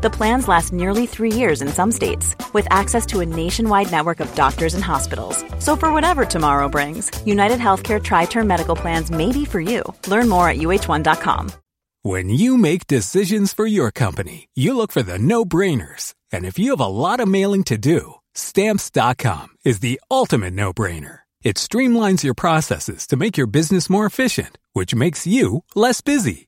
The plans last nearly three years in some states, with access to a nationwide network of doctors and hospitals. So, for whatever tomorrow brings, United Healthcare Tri Term Medical Plans may be for you. Learn more at uh1.com. When you make decisions for your company, you look for the no brainers. And if you have a lot of mailing to do, stamps.com is the ultimate no brainer. It streamlines your processes to make your business more efficient, which makes you less busy.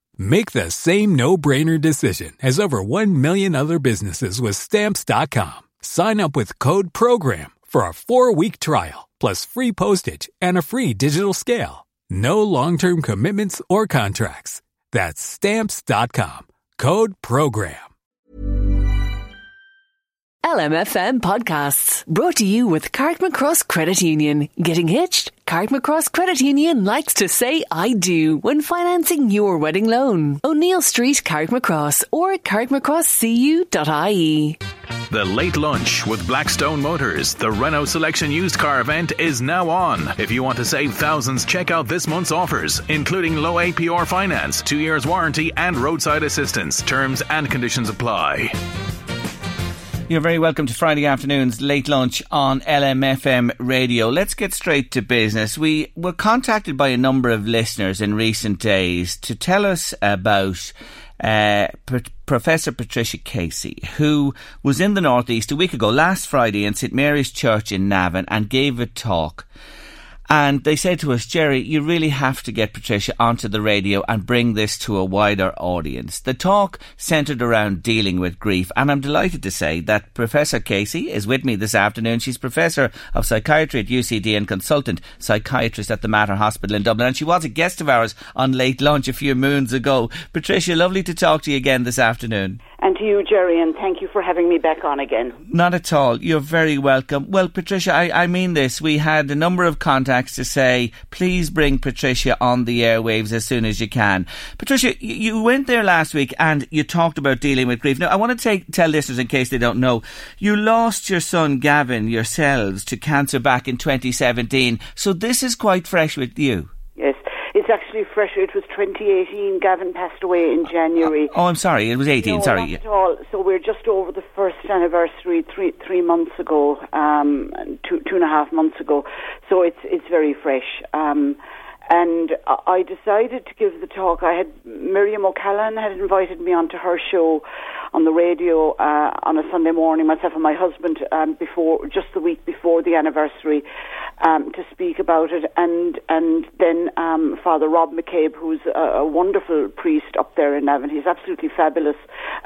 Make the same no-brainer decision as over 1 million other businesses with stamps.com. Sign up with code program for a 4-week trial plus free postage and a free digital scale. No long-term commitments or contracts. That's stamps.com. Code program. LMFM podcasts brought to you with Carrickmacross Credit Union. Getting hitched? Carrickmacross Credit Union likes to say I do when financing your wedding loan. O'Neill Street, Carrickmacross or carrickmacrosscu.ie. The Late Lunch with Blackstone Motors, the Renault Selection Used Car event is now on. If you want to save thousands, check out this month's offers, including low APR finance, two years warranty, and roadside assistance. Terms and conditions apply. You're very welcome to Friday afternoon's late lunch on LMFM radio. Let's get straight to business. We were contacted by a number of listeners in recent days to tell us about uh, P- Professor Patricia Casey, who was in the Northeast a week ago, last Friday, in St Mary's Church in Navan and gave a talk and they said to us, Jerry, you really have to get Patricia onto the radio and bring this to a wider audience. The talk centred around dealing with grief, and I'm delighted to say that Professor Casey is with me this afternoon. She's Professor of Psychiatry at UCD and consultant psychiatrist at the Mater Hospital in Dublin, and she was a guest of ours on Late Lunch a few moons ago. Patricia, lovely to talk to you again this afternoon. And to you, Jerry, and thank you for having me back on again. Not at all. You're very welcome. Well, Patricia, I, I mean this. We had a number of contacts to say, please bring Patricia on the airwaves as soon as you can. Patricia, you went there last week and you talked about dealing with grief. Now, I want to take, tell listeners, in case they don't know, you lost your son Gavin yourselves to cancer back in 2017. So this is quite fresh with you. Actually fresh. It was 2018. Gavin passed away in January. Oh, I'm sorry. It was 18. No, sorry. Not at all. So we're just over the first anniversary three three months ago, um, two two and a half months ago. So it's it's very fresh. Um, and I decided to give the talk. I had Miriam O'Callaghan had invited me onto her show on the radio uh, on a Sunday morning, myself and my husband, um, before just the week before the anniversary, um, to speak about it. And and then um, Father Rob McCabe, who's a, a, wonderful priest up there in Navan, he's absolutely fabulous,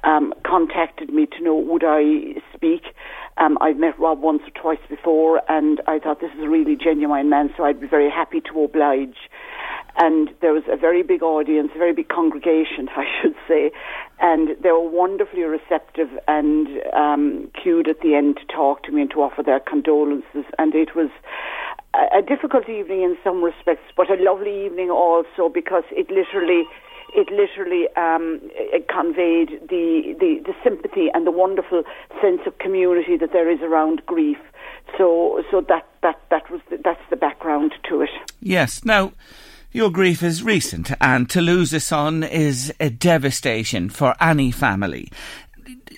um, contacted me to know would I speak. Um, I've met Rob once or twice before, and I thought this is a really genuine man, so I'd be very happy to oblige. And there was a very big audience, a very big congregation, I should say, and they were wonderfully receptive and um, queued at the end to talk to me and to offer their condolences. And it was a, a difficult evening in some respects, but a lovely evening also because it literally it literally um, it conveyed the, the, the sympathy and the wonderful sense of community that there is around grief. So so that that that was the, that's the background to it. Yes. Now. Your grief is recent, and to lose a son is a devastation for any family.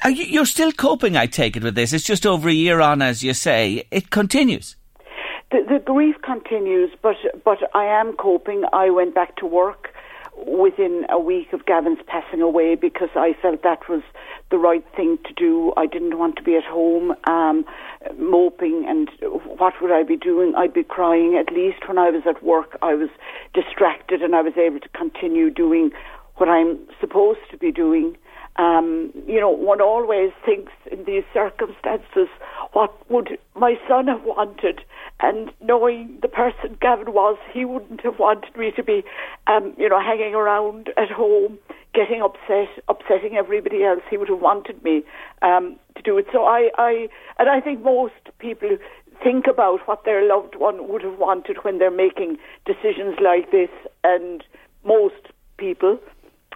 You, are still coping, I take it, with this. It's just over a year on, as you say. It continues. The, the grief continues, but but I am coping. I went back to work within a week of Gavin's passing away because I felt that was the right thing to do. I didn't want to be at home um, moping and what would I be doing? I'd be crying. At least when I was at work, I was distracted and I was able to continue doing what I'm supposed to be doing. Um, you know, one always thinks in these circumstances, what would my son have wanted? And knowing the person Gavin was, he wouldn't have wanted me to be, um, you know, hanging around at home, getting upset, upsetting everybody else. He would have wanted me um, to do it. So I, I, and I think most people think about what their loved one would have wanted when they're making decisions like this, and most people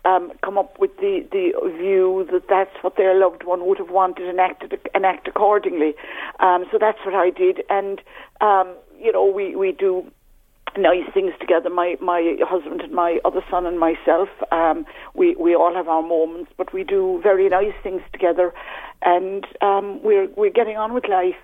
um, come up with the, the view that that's what their loved one would have wanted and acted and act accordingly. Um, so that's what I did, and um, you know we we do nice things together. My my husband and my other son and myself. Um, we we all have our moments, but we do very nice things together, and um, we're we're getting on with life.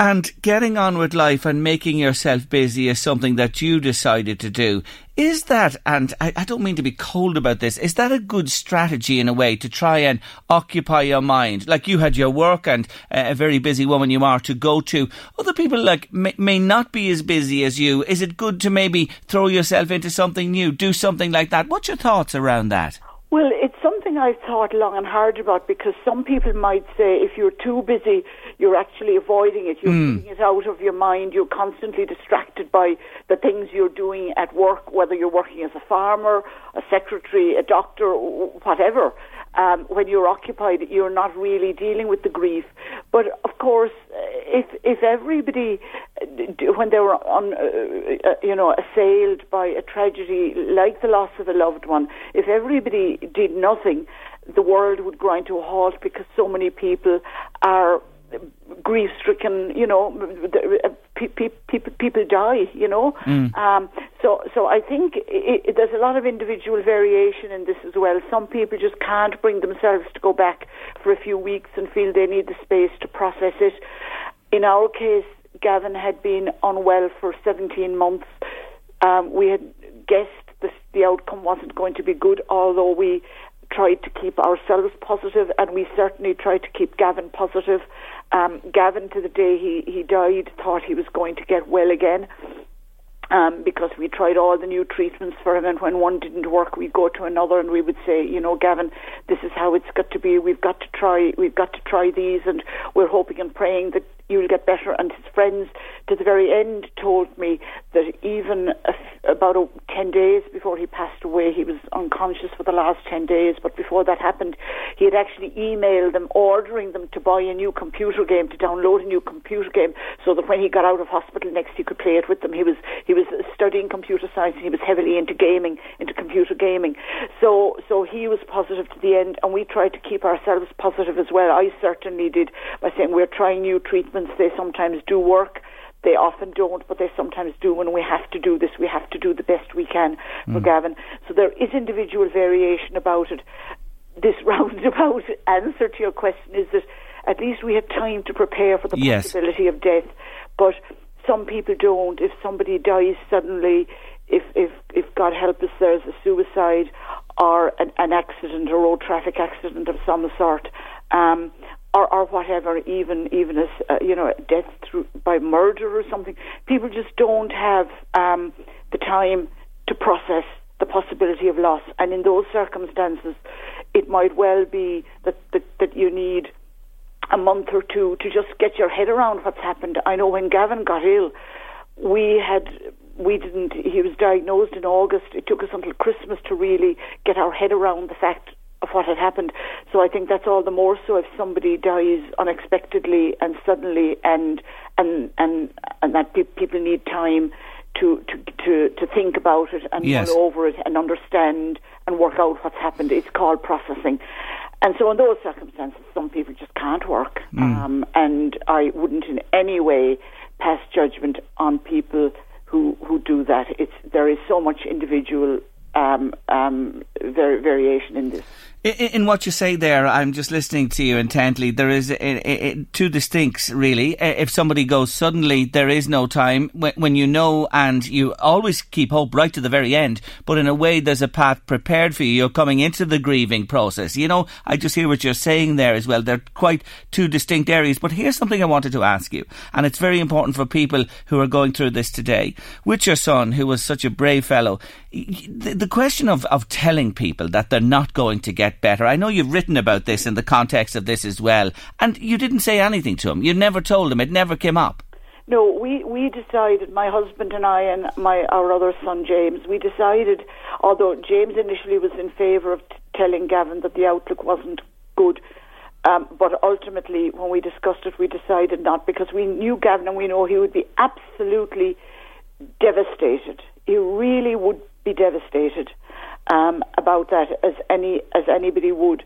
And getting on with life and making yourself busy is something that you decided to do. Is that, and I, I, don't mean to be cold about this, is that a good strategy in a way to try and occupy your mind? Like you had your work and uh, a very busy woman you are to go to. Other people like may, may not be as busy as you. Is it good to maybe throw yourself into something new, do something like that? What's your thoughts around that? Well, it's something I've thought long and hard about because some people might say if you're too busy, you're actually avoiding it. You're mm. it out of your mind. You're constantly distracted by the things you're doing at work, whether you're working as a farmer, a secretary, a doctor, whatever um, when you're occupied, you're not really dealing with the grief. But of course, if if everybody, when they were on, uh, uh, you know, assailed by a tragedy like the loss of a loved one, if everybody did nothing, the world would grind to a halt because so many people are grief stricken, you know, people people die, you know. Mm. Um, so so I think it, it, there's a lot of individual variation in this as well. Some people just can't bring themselves to go back for a few weeks and feel they need the space to process it. In our case, Gavin had been unwell for 17 months. Um, we had guessed the, the outcome wasn't going to be good, although we tried to keep ourselves positive, and we certainly tried to keep Gavin positive. Um, Gavin, to the day he, he died, thought he was going to get well again. Um, because we tried all the new treatments for him, and when one didn't work, we'd go to another, and we would say, you know, Gavin, this is how it's got to be. We've got to try. We've got to try these, and we're hoping and praying that you'll get better. And his friends, to the very end, told me that even about a, 10 days before he passed away, he was unconscious for the last 10 days. But before that happened, he had actually emailed them, ordering them to buy a new computer game, to download a new computer game, so that when he got out of hospital next, he could play it with them. He was he was studying computer science. And he was heavily into gaming, into computer gaming. So so he was positive to the end, and we tried to keep ourselves positive as well. I certainly did by saying we're trying new treatments they sometimes do work. They often don't, but they sometimes do. When we have to do this, we have to do the best we can for mm. Gavin. So there is individual variation about it. This roundabout answer to your question is that at least we had time to prepare for the yes. possibility of death. But some people don't. If somebody dies suddenly, if if if God help us, there's a suicide or an, an accident, a road traffic accident of some sort. Um, or, or whatever, even even as uh, you know, death through by murder or something. People just don't have um, the time to process the possibility of loss, and in those circumstances, it might well be that that, that you need a month or two to just get your head around what's happened. I know when Gavin got ill, we had we didn't. He was diagnosed in August. It took us until Christmas to really get our head around the fact of what had happened. So I think that's all the more so if somebody dies unexpectedly and suddenly, and and and and that pe- people need time to, to to to think about it and yes. mull over it and understand and work out what's happened. It's called processing. And so, in those circumstances, some people just can't work. Mm. Um, and I wouldn't in any way pass judgment on people who who do that. It's there is so much individual um, um, variation in this. In, in, what you say there, I'm just listening to you intently. There is two distincts, really. If somebody goes suddenly, there is no time. When, when, you know, and you always keep hope right to the very end, but in a way, there's a path prepared for you. You're coming into the grieving process. You know, I just hear what you're saying there as well. They're quite two distinct areas. But here's something I wanted to ask you, and it's very important for people who are going through this today. With your son, who was such a brave fellow, the, the question of, of telling people that they're not going to get get better. I know you've written about this in the context of this as well, and you didn't say anything to him. You never told him. It never came up. No, we, we decided, my husband and I and my our other son James, we decided, although James initially was in favour of t- telling Gavin that the outlook wasn't good, um, but ultimately when we discussed it, we decided not because we knew Gavin and we know he would be absolutely devastated. He really would be devastated um, about that, as any as anybody would.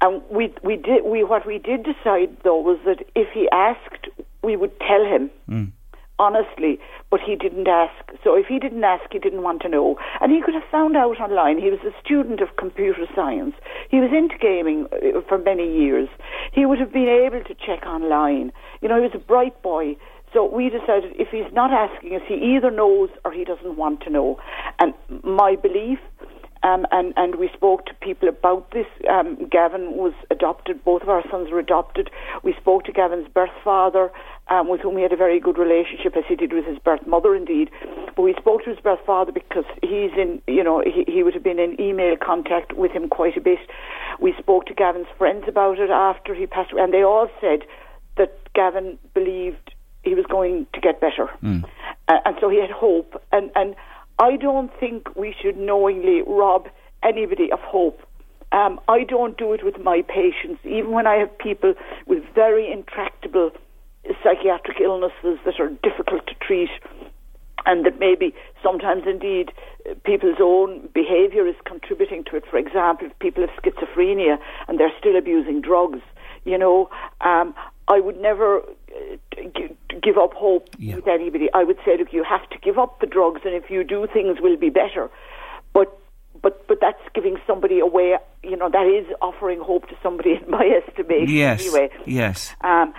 And we we did we what we did decide though was that if he asked, we would tell him. Mm. Honestly, but he didn't ask. So if he didn't ask, he didn't want to know. And he could have found out online. He was a student of computer science. He was into gaming uh, for many years. He would have been able to check online. You know, he was a bright boy. So we decided if he's not asking us, he either knows or he doesn't want to know. And my belief um, and, and we spoke to people about this. Um, Gavin was adopted, both of our sons were adopted. We spoke to Gavin's birth father, um, with whom he had a very good relationship, as he did with his birth mother, indeed. But we spoke to his birth father because he's in, you know, he, he would have been in email contact with him quite a bit. We spoke to Gavin's friends about it after he passed away, and they all said that Gavin believed he was going to get better. Mm. Uh, and so he had hope. And, and I don't think we should knowingly rob anybody of hope. Um, I don't do it with my patients, even when I have people with very intractable psychiatric illnesses that are difficult to treat and that maybe sometimes indeed people's own behaviour is contributing to it. For example, if people have schizophrenia and they're still abusing drugs, you know, um, I would never give up hope yeah. with anybody. I would say, look, you have to give up the drugs, and if you do, things will be better. But but but that's giving somebody away. You know, that is offering hope to somebody, in my estimation. Yes. Anyway. Yes. Um,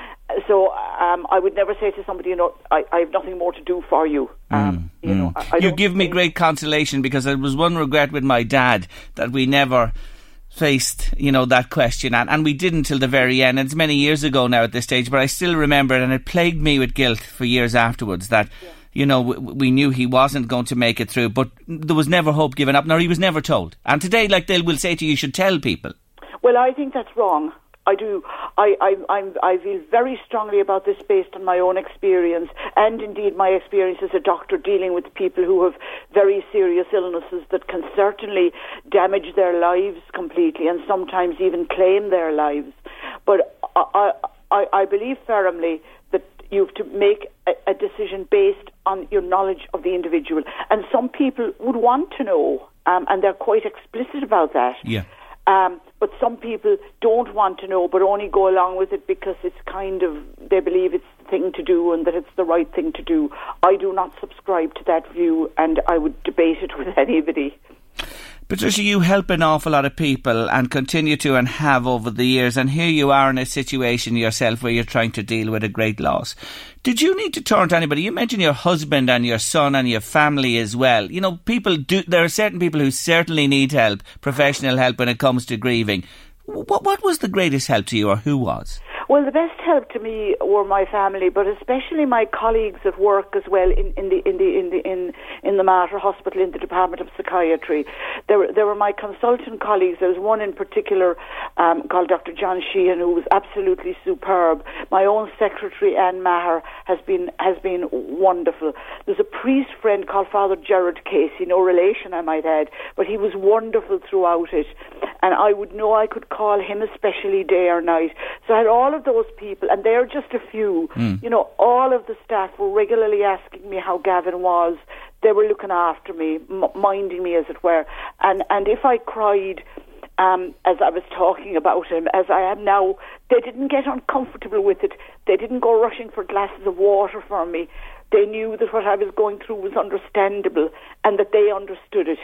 so um, I would never say to somebody, you know, I, I have nothing more to do for you. Um, mm, you mm. know, I, I you give me great consolation because it was one regret with my dad that we never faced, you know, that question, and, and we didn't till the very end. And it's many years ago now at this stage, but I still remember it, and it plagued me with guilt for years afterwards that. Yeah. You know, we, we knew he wasn't going to make it through, but there was never hope given up, nor he was never told. And today, like they will say to you, you should tell people. Well, I think that's wrong. I do. I, I, I'm, I feel very strongly about this based on my own experience and indeed my experience as a doctor dealing with people who have very serious illnesses that can certainly damage their lives completely and sometimes even claim their lives. But I, I, I believe firmly that you have to make a, a decision based on your knowledge of the individual. And some people would want to know, um, and they're quite explicit about that. Yeah. Um, but some people don't want to know, but only go along with it because it's kind of they believe it's the thing to do and that it's the right thing to do. I do not subscribe to that view, and I would debate it with anybody. Patricia, you help an awful lot of people and continue to and have over the years, and here you are in a situation yourself where you're trying to deal with a great loss. Did you need to turn to anybody? You mentioned your husband and your son and your family as well. You know, people do. There are certain people who certainly need help, professional help, when it comes to grieving. What, what was the greatest help to you, or who was? Well, the best help to me were my family, but especially my colleagues at work as well in, in the in the in the in in the Mater Hospital in the Department of Psychiatry. There were there were my consultant colleagues. There was one in particular um, called Dr. John Sheehan who was absolutely superb. My own secretary Anne Maher has been has been wonderful. There's a priest friend called Father Gerard Casey, no relation I might add, but he was wonderful throughout it, and I would know I could call him especially day or night. So I had all of of those people, and they're just a few, mm. you know, all of the staff were regularly asking me how Gavin was. They were looking after me, m- minding me, as it were. And and if I cried, um, as I was talking about him, as I am now, they didn't get uncomfortable with it. They didn't go rushing for glasses of water for me. They knew that what I was going through was understandable and that they understood it.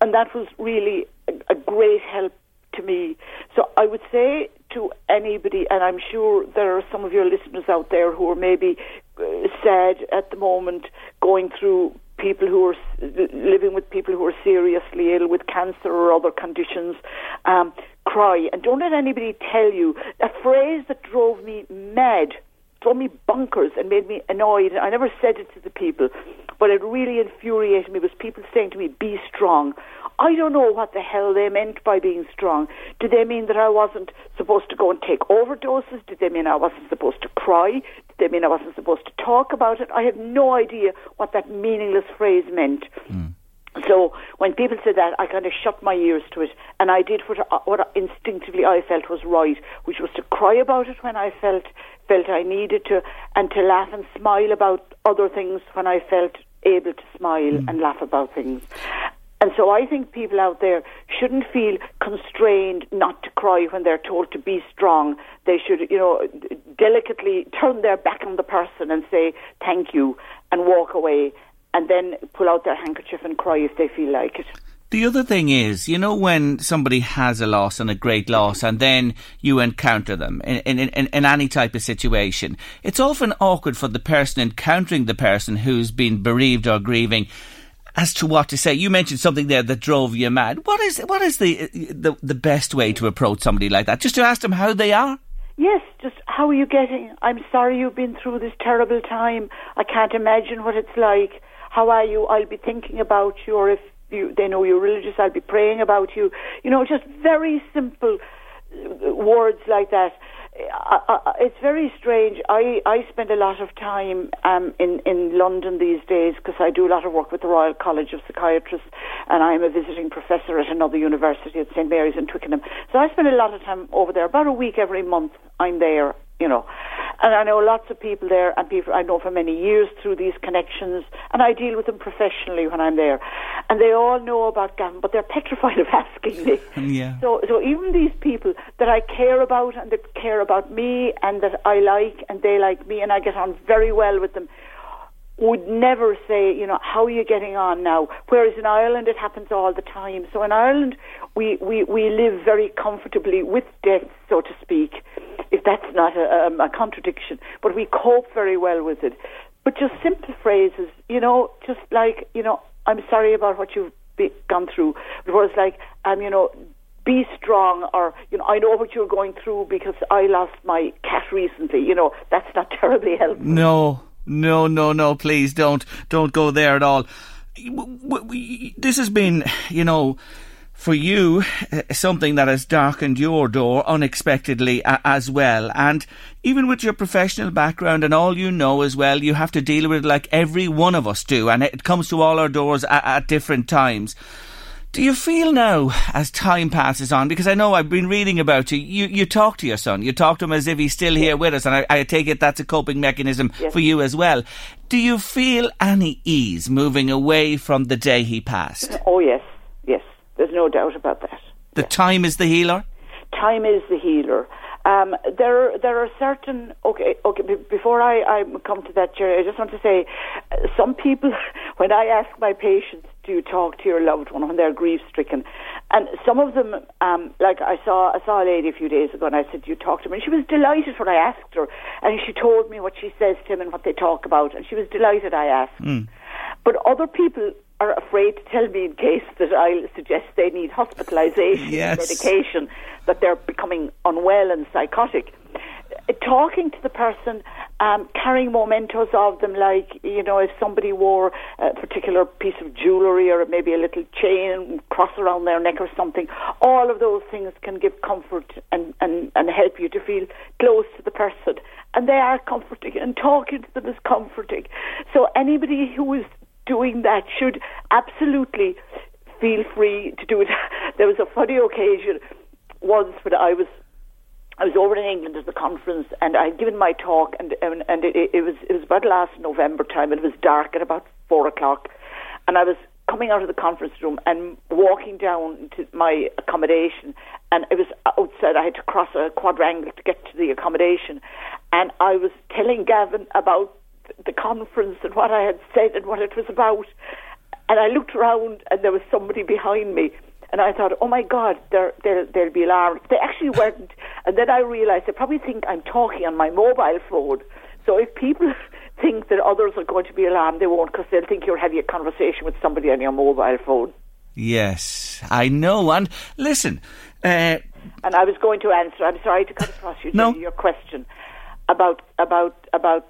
And that was really a, a great help to me. So I would say to anybody, and I'm sure there are some of your listeners out there who are maybe uh, sad at the moment, going through people who are living with people who are seriously ill with cancer or other conditions. Um, cry and don't let anybody tell you a phrase that drove me mad drove me bonkers and made me annoyed. I never said it to the people, but it really infuriated me was people saying to me, be strong. I don't know what the hell they meant by being strong. Did they mean that I wasn't supposed to go and take overdoses? Did they mean I wasn't supposed to cry? Did they mean I wasn't supposed to talk about it? I have no idea what that meaningless phrase meant. Mm. So when people said that, I kind of shut my ears to it, and I did what, what instinctively I felt was right, which was to cry about it when I felt felt I needed to, and to laugh and smile about other things when I felt able to smile mm. and laugh about things. And so I think people out there shouldn't feel constrained not to cry when they're told to be strong. They should, you know, delicately turn their back on the person and say thank you and walk away and then pull out their handkerchief and cry if they feel like it. The other thing is, you know, when somebody has a loss and a great loss, and then you encounter them in, in, in, in, any type of situation, it's often awkward for the person encountering the person who's been bereaved or grieving as to what to say. You mentioned something there that drove you mad. What is what is the the, the best way to approach somebody like that? Just to ask them how they are. Yes, just how are you getting? I'm sorry you've been through this terrible time. I can't imagine what it's like. How are you? I'll be thinking about you, or if you, they know you're religious, I'll be praying about you. You know, just very simple words like that. I, I, it's very strange. I, I spend a lot of time um, in, in London these days because I do a lot of work with the Royal College of Psychiatrists and I'm a visiting professor at another university at St Mary's in Twickenham. So I spend a lot of time over there. About a week every month I'm there you know. And I know lots of people there, and people I know for many years through these connections, and I deal with them professionally when I'm there. And they all know about Gavin, but they're petrified of asking me. Yeah. So, so even these people that I care about and that care about me and that I like and they like me, and I get on very well with them, would never say, you know, how are you getting on now? Whereas in Ireland, it happens all the time. So in Ireland, we, we, we live very comfortably with death, so to speak, if that's not a, um, a contradiction. But we cope very well with it. But just simple phrases, you know, just like, you know, I'm sorry about what you've be, gone through. Whereas like, um, you know, be strong or you know I know what you're going through because I lost my cat recently you know that's not terribly helpful no no, no, no, please don't, don't go there at all. This has been, you know, for you, uh, something that has darkened your door unexpectedly as well. And even with your professional background and all you know as well, you have to deal with it like every one of us do. And it comes to all our doors at different times. Do you feel now, as time passes on, because I know I've been reading about you, you, you talk to your son, you talk to him as if he's still here with us, and I, I take it that's a coping mechanism yes. for you as well. Do you feel any ease moving away from the day he passed? Oh, yes, yes. There's no doubt about that. The yes. time is the healer? Time is the healer. Um, there, there are certain. Okay, okay. B- before I, I come to that, Jerry, I just want to say, uh, some people, when I ask my patients to talk to your loved one when they're grief stricken. And some of them, um, like I saw, I saw a lady a few days ago, and I said, "You talk to him," and she was delighted when I asked her, and she told me what she says to him and what they talk about, and she was delighted I asked. Mm. But other people are afraid to tell me in case that I suggest they need hospitalisation, yes. medication, that they're becoming unwell and psychotic talking to the person, um, carrying mementos of them, like, you know, if somebody wore a particular piece of jewellery or maybe a little chain, cross around their neck or something, all of those things can give comfort and, and, and help you to feel close to the person. And they are comforting, and talking to them is comforting. So anybody who is doing that should absolutely feel free to do it. there was a funny occasion once when I was I was over in England at the conference, and I had given my talk, and and, and it, it was it was about last November time, and it was dark at about four o'clock, and I was coming out of the conference room and walking down to my accommodation, and it was outside. I had to cross a quadrangle to get to the accommodation, and I was telling Gavin about the conference and what I had said and what it was about, and I looked around, and there was somebody behind me and I thought, oh my God, they're, they'll, they'll be alarmed. They actually weren't. And then I realised they probably think I'm talking on my mobile phone. So if people think that others are going to be alarmed, they won't because they'll think you're having a conversation with somebody on your mobile phone. Yes, I know. And listen. Uh, and I was going to answer. I'm sorry to cut across you. No. Your question about about about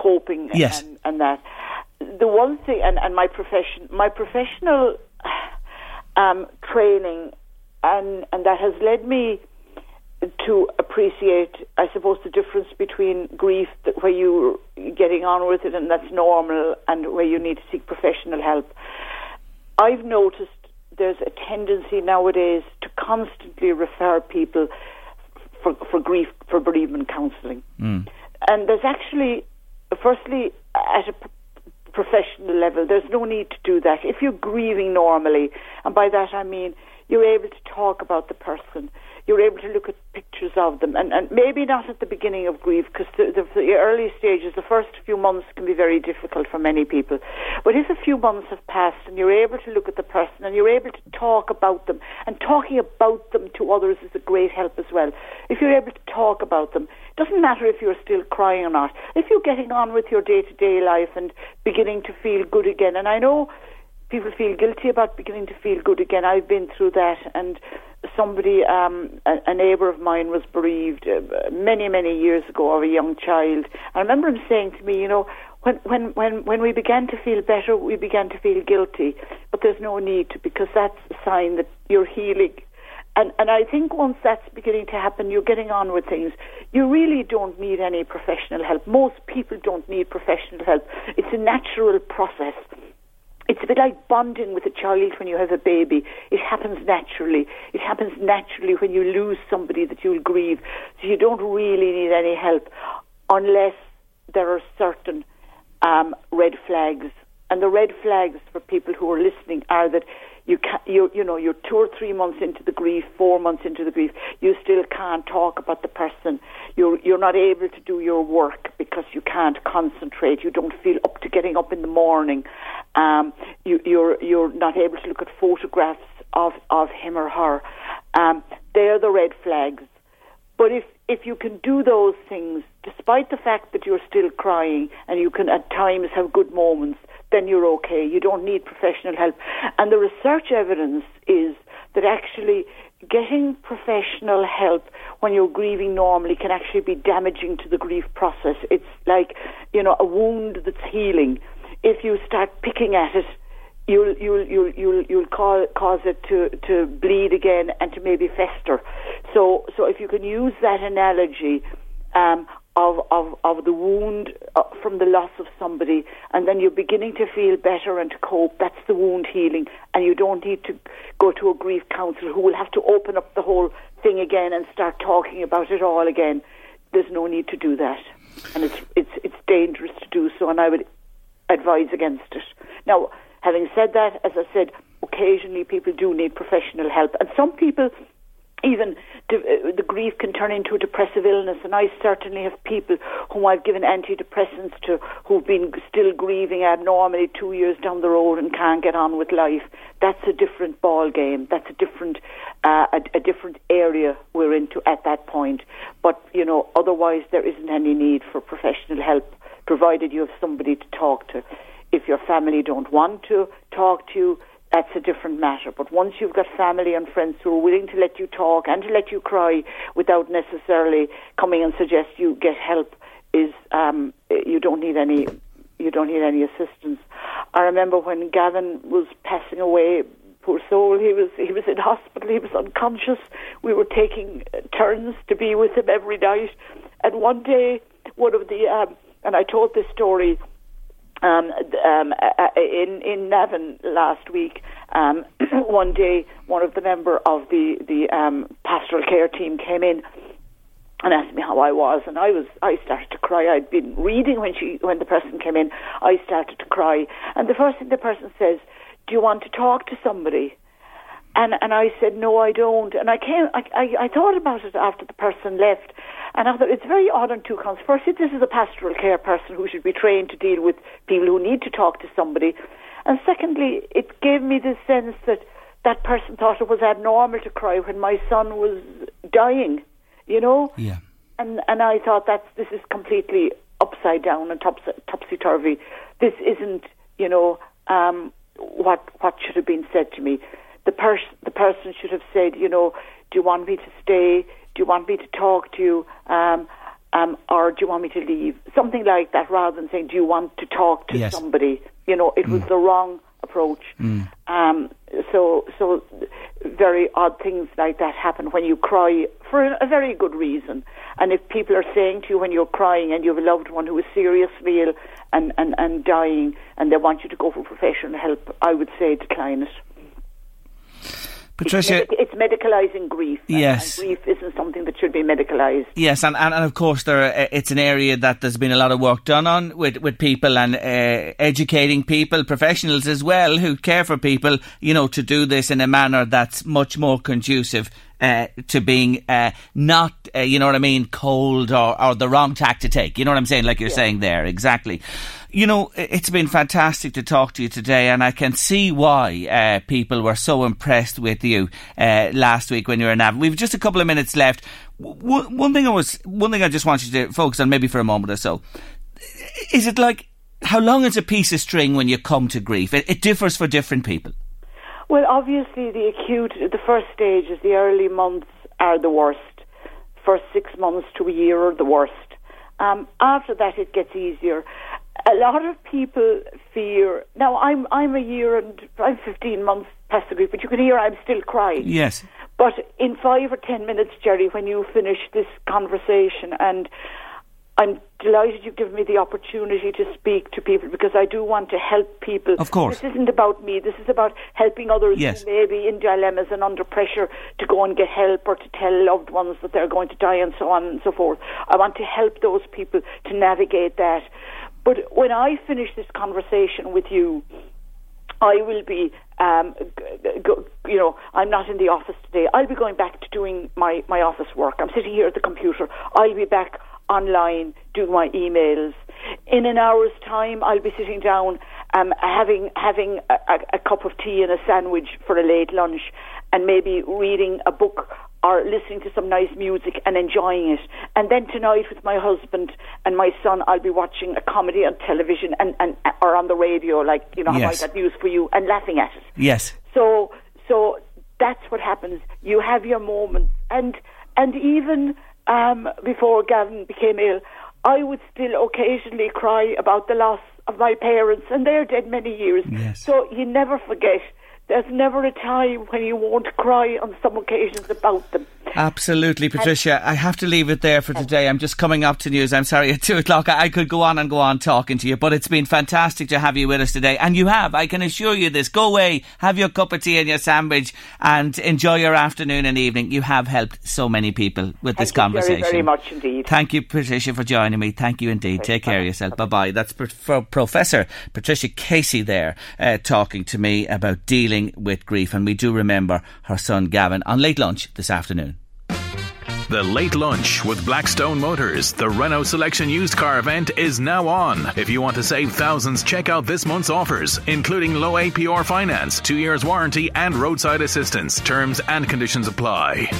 coping yes. and, and that. The one thing, and, and my profession, my professional um, training, and and that has led me to appreciate, I suppose, the difference between grief that where you're getting on with it and that's normal, and where you need to seek professional help. I've noticed there's a tendency nowadays to constantly refer people for, for grief for bereavement counselling, mm. and there's actually, firstly, at a professional level, there's no need to do that. If you're grieving normally, and by that I mean you're able to talk about the person, you're able to look at pictures of them, and, and maybe not at the beginning of grief, because the, the, the, early stages, the first few months can be very difficult for many people. But if a few months have passed and you're able to look at the person and you're able to talk about them, and talking about them to others is a great help as well. If you're able to talk about them, it doesn't matter if you're still crying or not. If you're getting on with your day to day life and beginning to feel good again, and I know people feel guilty about beginning to feel good again. I've been through that, and somebody, um, a, a neighbour of mine, was bereaved uh, many, many years ago of a young child. I remember him saying to me, you know, when, when, when, when we began to feel better, we began to feel guilty, but there's no need to because that's a sign that you're healing. And, and I think once that's beginning to happen, you're getting on with things. You really don't need any professional help. Most people don't need professional help. It's a natural process it's a bit like bonding with a child when you have a baby. It happens naturally. It happens naturally when you lose somebody that you'll grieve. So you don't really need any help unless there are certain um, red flags. And the red flags for people who are listening are that you can you you know you're two or three months into the grief, four months into the grief, you still can't talk about the person. You're you're not able to do your work because you can't concentrate. You don't feel up to getting up in the morning. Um, you, you're you're not able to look at photographs of of him or her. Um, they're the red flags. But if if you can do those things, despite the fact that you're still crying and you can at times have good moments, then you're okay. You don't need professional help. And the research evidence is that actually getting professional help when you're grieving normally can actually be damaging to the grief process. It's like, you know, a wound that's healing. If you start picking at it, you'll you'll you'll you'll you'll cause, cause it to to bleed again and to maybe fester. So so if you can use that analogy, um, of, of, of the wound uh, from the loss of somebody, and then you're beginning to feel better and to cope. That's the wound healing, and you don't need to go to a grief counsellor who will have to open up the whole thing again and start talking about it all again. There's no need to do that, and it's it's it's dangerous to do so, and I would advise against it. Now, having said that, as I said, occasionally people do need professional help, and some people even uh, the grief can turn into a depressive illness. And I certainly have people whom I've given antidepressants to who've been still grieving abnormally two years down the road and can't get on with life. That's a different ball game. That's a different uh, a, a different area we're into at that point. But you know, otherwise there isn't any need for professional help, provided you have somebody to talk to. If your family don't want to talk to you, that's a different matter. But once you've got family and friends who are willing to let you talk and to let you cry without necessarily coming and suggest you get help, is um, you don't need any you don't need any assistance. I remember when Gavin was passing away. Poor soul, he was he was in hospital. He was unconscious. We were taking turns to be with him every night. And one day, one of the um, and I told this story um, um, in in Navan last week. Um, one day, one of the member of the the um, pastoral care team came in and asked me how I was, and I was I started to cry. I'd been reading when she when the person came in. I started to cry, and the first thing the person says, "Do you want to talk to somebody?" And and I said, "No, I don't." And I came. I I, I thought about it after the person left, and I thought it's very odd on two counts. Firstly, this is a pastoral care person who should be trained to deal with people who need to talk to somebody. And secondly, it gave me the sense that that person thought it was abnormal to cry when my son was dying, you know? Yeah. And and I thought that this is completely upside down and topsy turvy. This isn't, you know, um, what what should have been said to me. The person the person should have said, you know, do you want me to stay? Do you want me to talk to you? Um, um, or do you want me to leave? Something like that, rather than saying, do you want to talk to yes. somebody? You know, it mm. was the wrong approach. Mm. Um, so so very odd things like that happen when you cry for a very good reason. And if people are saying to you when you're crying and you have a loved one who is seriously ill and, and, and dying and they want you to go for professional help, I would say decline it. Patricia, it's, medic- it's medicalising grief. Yes, grief isn't something that should be medicalised. Yes, and, and, and of course, there are, uh, it's an area that there's been a lot of work done on with, with people and uh, educating people, professionals as well, who care for people, you know, to do this in a manner that's much more conducive uh, to being uh, not, uh, you know what I mean, cold or, or the wrong tack to take. You know what I'm saying? Like you're yeah. saying there, exactly. You know, it's been fantastic to talk to you today, and I can see why uh, people were so impressed with you uh, last week when you were in Navan. We've just a couple of minutes left. W- one thing I was, one thing I just want you to focus on, maybe for a moment or so, is it like how long is a piece of string when you come to grief? It, it differs for different people. Well, obviously, the acute, the first stages, the early months are the worst. First six months to a year are the worst. Um, after that, it gets easier a lot of people fear. Now, I'm I'm a year and I'm 15 months past the grief, but you can hear I'm still crying. Yes. But in five or ten minutes, Jerry, when you finish this conversation, and I'm delighted you've given me the opportunity to speak to people because I do want to help people. Of course. This isn't about me. This is about helping others yes. who may be in dilemmas and under pressure to go and get help or to tell loved ones that they're going to die and so on and so forth. I want to help those people to navigate that. But when I finish this conversation with you, I will be, um, go, you know, I'm not in the office today. I'll be going back to doing my, my office work. I'm sitting here at the computer. I'll be back online doing my emails. In an hour's time, I'll be sitting down, um, having having a, a, a cup of tea and a sandwich for a late lunch, and maybe reading a book or listening to some nice music and enjoying it. And then tonight with my husband and my son, I'll be watching a comedy on television and, and or on the radio, like you know, yes. I got news for you, and laughing at it. Yes. So so that's what happens. You have your moments, and and even um, before Gavin became ill, I would still occasionally cry about the loss of my parents, and they're dead many years. Yes. So you never forget there's never a time when you won't cry on some occasions about them. Absolutely, Patricia. I have to leave it there for today. I'm just coming up to news. I'm sorry at two o'clock. I could go on and go on talking to you, but it's been fantastic to have you with us today. And you have, I can assure you this. Go away, have your cup of tea and your sandwich, and enjoy your afternoon and evening. You have helped so many people with Thank this conversation. Very, very much indeed. Thank you, Patricia, for joining me. Thank you indeed. Take care of yourself. Bye bye. That's pro- Professor Patricia Casey there uh, talking to me about dealing with grief, and we do remember her son Gavin on late lunch this afternoon. The Late Lunch with Blackstone Motors, the Renault Selection Used Car event is now on. If you want to save thousands, check out this month's offers, including low APR finance, two years warranty, and roadside assistance. Terms and conditions apply.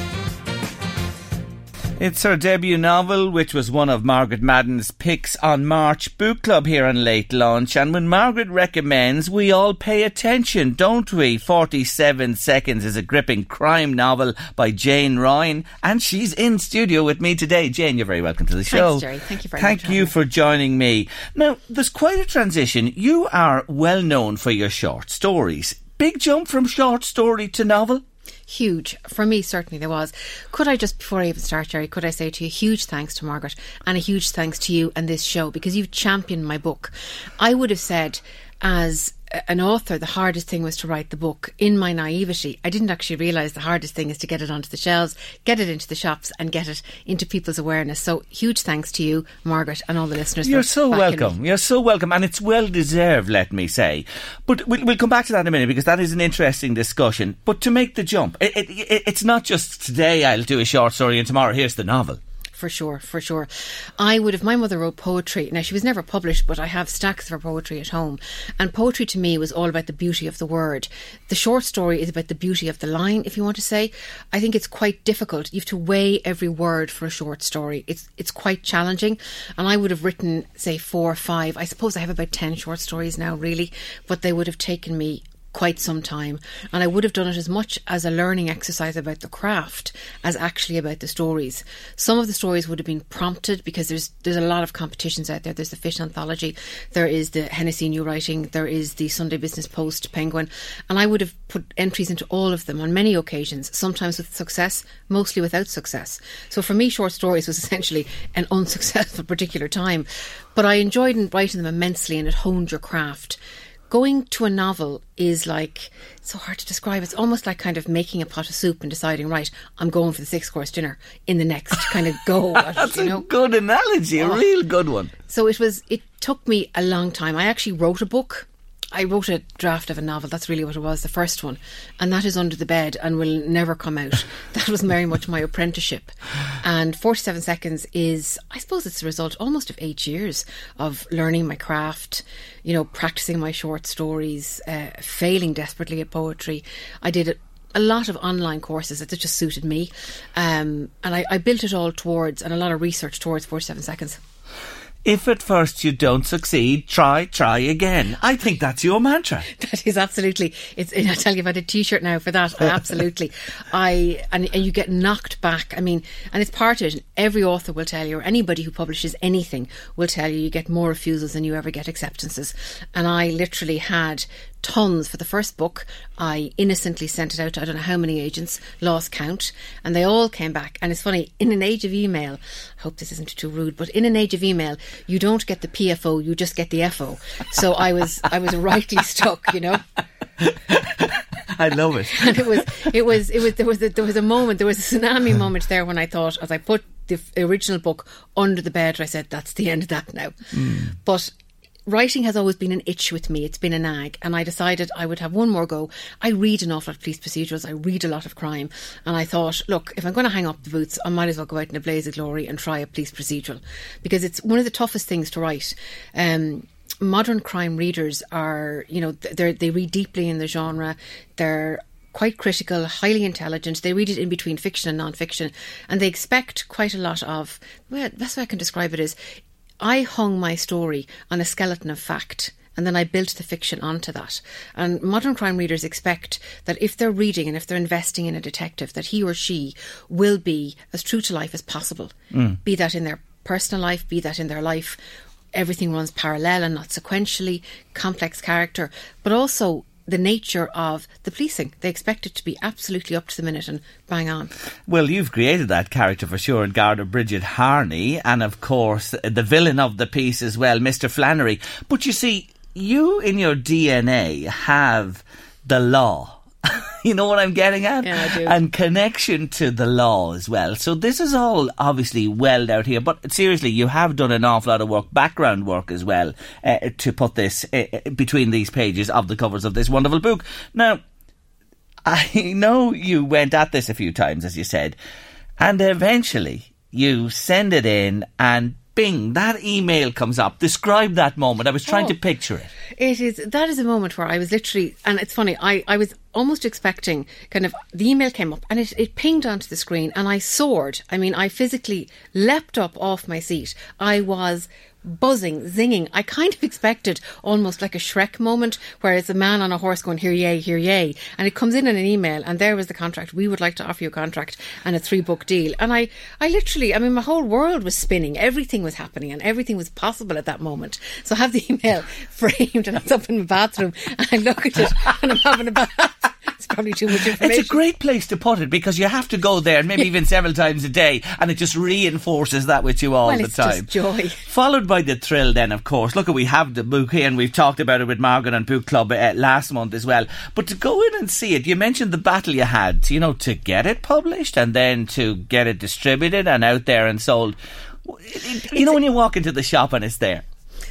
It's her debut novel, which was one of Margaret Madden's picks on March Book Club here on Late Lunch. And when Margaret recommends, we all pay attention, don't we? 47 Seconds is a gripping crime novel by Jane Ryan. And she's in studio with me today. Jane, you're very welcome to the show. Thanks, Jerry. Thank you very Thank much. Thank you for joining me. Now, there's quite a transition. You are well known for your short stories. Big jump from short story to novel? Huge. For me, certainly there was. Could I just, before I even start, Jerry, could I say to you, a huge thanks to Margaret and a huge thanks to you and this show because you've championed my book. I would have said, as an author, the hardest thing was to write the book. In my naivety, I didn't actually realise the hardest thing is to get it onto the shelves, get it into the shops, and get it into people's awareness. So, huge thanks to you, Margaret, and all the listeners. You're so welcome. You're so welcome, and it's well deserved, let me say. But we'll, we'll, come back to that in a minute because that is an interesting discussion. But to make the jump, it, it, it, it's not just today I'll do a short story and tomorrow here's the novel for sure, for sure. I would, have, my mother wrote poetry, now she was never published, but I have stacks of her poetry at home. And poetry to me was all about the beauty of the word. The short story is about the beauty of the line, if you want to say. I think it's quite difficult. You have to weigh every word for a short story. It's, it's quite challenging. And I would have written, say, four or five. I suppose I have about 10 short stories now, really, but they would have taken me quite some time. And I would have done it as much as a learning exercise about the craft as actually about the stories. Some of the stories would have been prompted because there's there's a lot of competitions out there. There's the Fish Anthology, there is the Hennessy New Writing, there is the Sunday Business Post Penguin, and I would have put entries into all of them on many occasions, sometimes with success, mostly without success. So for me, short stories was essentially an unsuccessful particular time, but I enjoyed writing them immensely, and it honed your craft going to a novel is like so hard to describe. It's almost like kind of making a pot of soup and deciding, right, I'm going for the six course dinner in the next kind of go. That's you know? a good analogy, a oh. real good one. So it was. It took me a long time. I actually wrote a book I wrote a draft of a novel. That's really what it was, the first one, and that is under the bed and will never come out. that was very much my apprenticeship. And forty-seven seconds is, I suppose, it's the result almost of eight years of learning my craft. You know, practicing my short stories, uh, failing desperately at poetry. I did a lot of online courses that just suited me. Um, and I, I, built it all towards, and a lot of research towards 47 seconds. If at first you don't succeed, try, try again. I think that's your mantra. That is absolutely. It's. I tell you, had a T-shirt now for that, absolutely. I and, and you get knocked back. I mean, and it's part of it. Every author will tell you, or anybody who publishes anything will tell you, you get more refusals than you ever get acceptances. And I literally had tons for the first book. I innocently sent it out to I don't know how many agents, lost count, and they all came back. And it's funny, in an age of email, I hope this isn't too rude, but in an age of email, you don't get the PFO, you just get the FO. So I was I was rightly stuck, you know. I love it. And it was it was it was there was a, there was a moment, there was a tsunami moment there when I thought as I put the original book under the bed, I said that's the end of that now. Mm. But writing has always been an itch with me. It's been a nag. And I decided I would have one more go. I read an awful lot of police procedurals. I read a lot of crime. And I thought, look, if I'm going to hang up the boots, I might as well go out in a blaze of glory and try a police procedural. Because it's one of the toughest things to write. Um, modern crime readers are, you know, they read deeply in the genre. They're quite critical, highly intelligent. They read it in between fiction and non-fiction, and they expect quite a lot of. Well, that's way I can describe it is I hung my story on a skeleton of fact and then I built the fiction onto that. And modern crime readers expect that if they're reading and if they're investing in a detective, that he or she will be as true to life as possible. Mm. Be that in their personal life, be that in their life. Everything runs parallel and not sequentially, complex character, but also the nature of the policing. They expect it to be absolutely up to the minute and bang on. Well, you've created that character for sure in Garda Bridget Harney, and of course, the villain of the piece as well, Mr. Flannery. But you see, you in your DNA have the law you know what I'm getting at? Yeah, I do. And connection to the law as well. So this is all obviously welled out here. But seriously, you have done an awful lot of work, background work as well, uh, to put this uh, between these pages of the covers of this wonderful book. Now, I know you went at this a few times, as you said, and eventually you send it in and bing, that email comes up. Describe that moment. I was trying oh, to picture it. It is that is a moment where I was literally, and it's funny. I I was almost expecting kind of the email came up and it, it pinged onto the screen and I soared. I mean, I physically leapt up off my seat. I was buzzing, zinging. I kind of expected almost like a Shrek moment where it's a man on a horse going, here yay, here yay. And it comes in in an email and there was the contract. We would like to offer you a contract and a three book deal. And I, I literally, I mean, my whole world was spinning. Everything was happening and everything was possible at that moment. So I have the email framed and I was up in my bathroom and I look at it and I'm having a bath. It's probably too much information. It's a great place to put it because you have to go there, maybe even several times a day, and it just reinforces that with you all well, the time. joy. Followed by the thrill, then, of course. Look, we have the book here, and we've talked about it with Margaret and Book Club uh, last month as well. But to go in and see it, you mentioned the battle you had, you know, to get it published and then to get it distributed and out there and sold. You know, when you walk into the shop and it's there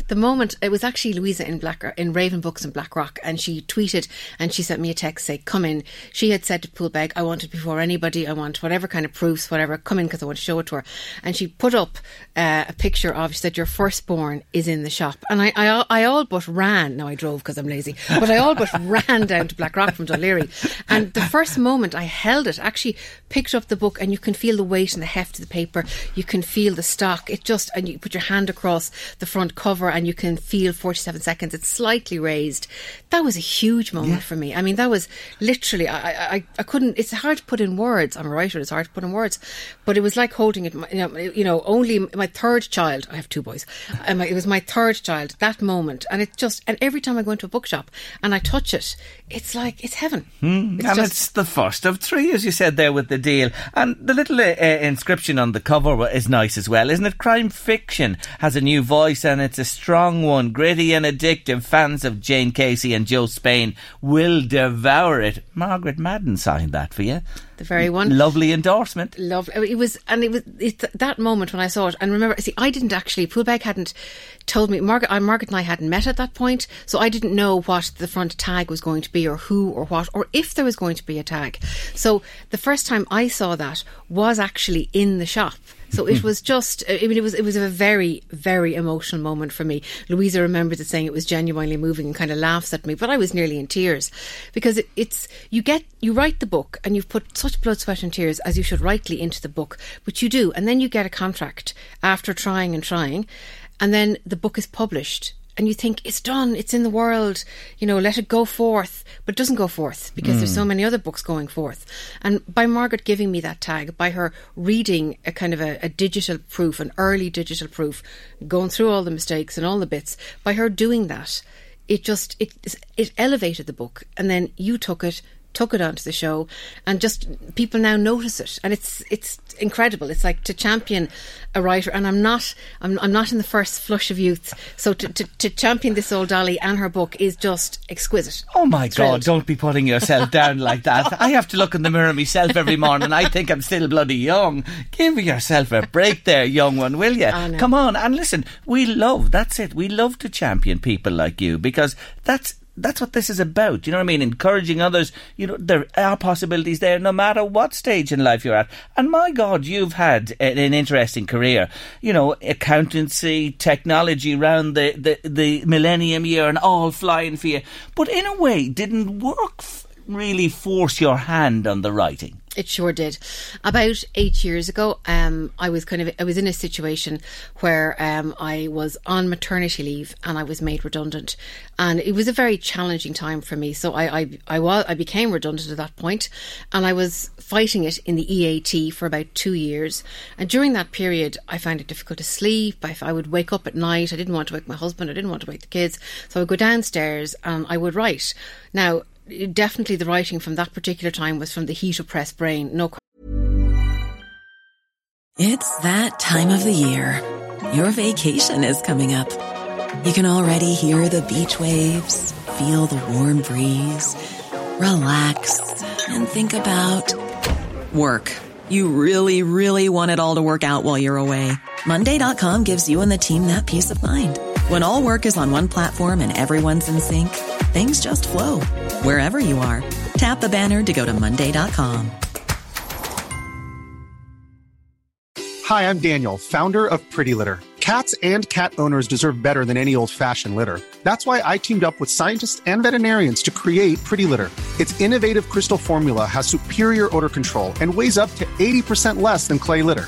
the moment it was actually Louisa in Black in Raven Books in Blackrock, and she tweeted and she sent me a text say, "Come in." She had said to Poolbeg, "I want it before anybody. I want whatever kind of proofs, whatever. Come in because I want to show it to her." And she put up uh, a picture of. She said, "Your firstborn is in the shop," and I, I, I all but ran. Now I drove because I'm lazy, but I all but ran down to Blackrock from Dún Laoghaire. And the first moment I held it, actually picked up the book, and you can feel the weight and the heft of the paper. You can feel the stock. It just and you put your hand across the front cover and you can feel 47 seconds. It's slightly raised. That was a huge moment yeah. for me. I mean, that was literally, I, I, I couldn't, it's hard to put in words. I'm a writer, it's hard to put in words, but it was like holding it, you know, you know only my third child, I have two boys, and it was my third child, that moment. And it just, and every time I go into a bookshop and I touch it, it's like, it's heaven. Mm. It's and just, it's the first of three, as you said there with the deal. And the little uh, uh inscription on the cover is nice as well, isn't it? Crime fiction has a new voice and it's a strong one, gritty and addictive. Fans of Jane Casey and Jo Spain will devour it. Margaret Madden signed that for you the very one. Lovely endorsement. Lovely. It was, and it was it, that moment when I saw it. And remember, see, I didn't actually. Poolbeg hadn't told me. Margaret, uh, Margaret and I hadn't met at that point, so I didn't know what the front tag was going to be, or who, or what, or if there was going to be a tag. So the first time I saw that was actually in the shop. So it was just, I mean, it was it was a very very emotional moment for me. Louisa remembers it saying it was genuinely moving and kind of laughs at me, but I was nearly in tears because it, it's you get you write the book and you've put such blood, sweat, and tears as you should rightly into the book, but you do, and then you get a contract after trying and trying, and then the book is published and you think it's done, it's in the world, you know, let it go forth, but it doesn't go forth because mm. there's so hmm. many other books going forth. And by Margaret giving me that tag, by her reading a kind of a, a digital proof, an early digital proof, going through all the mistakes and all the bits, by her doing that, it just it it elevated the book, and then you took it took it onto the show, and just people now notice it, and it's it's incredible. It's like to champion a writer, and I'm not I'm, I'm not in the first flush of youth, so to, to, to champion this old Dolly and her book is just exquisite. Oh my God! Don't be putting yourself down like that. I have to look in the mirror myself every morning. I think I'm still bloody young. Give yourself a break, there, young one, will you? Oh, Come on and listen. We love that's it. We love to champion people like you because that's that's what this is about. You know what I mean? Encouraging others. You know, there are possibilities there no matter what stage in life you're at. And my God, you've had an, interesting career. You know, accountancy, technology around the, the, the millennium year and all flying for you. But in a way, didn't work f- really force your hand on the writing. It sure did. About eight years ago, um, I was kind of I was in a situation where um, I was on maternity leave and I was made redundant, and it was a very challenging time for me. So I I I, was, I became redundant at that point, and I was fighting it in the EAT for about two years. And during that period, I found it difficult to sleep. I, I would wake up at night. I didn't want to wake my husband. I didn't want to wake the kids. So I would go downstairs and I would write. Now definitely the writing from that particular time was from the heat oppressed brain. No. It's that time of the year. Your vacation is coming up. You can already hear the beach waves, feel the warm breeze, relax, and think about work. You really, really want it all to work out while you're away. Monday.com gives you and the team that peace of mind. When all work is on one platform and everyone's in sync, things just flow wherever you are. Tap the banner to go to Monday.com. Hi, I'm Daniel, founder of Pretty Litter. Cats and cat owners deserve better than any old fashioned litter. That's why I teamed up with scientists and veterinarians to create Pretty Litter. Its innovative crystal formula has superior odor control and weighs up to 80% less than clay litter.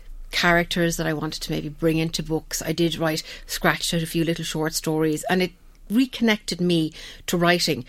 characters that I wanted to maybe bring into books. I did write, scratched out a few little short stories, and it reconnected me to writing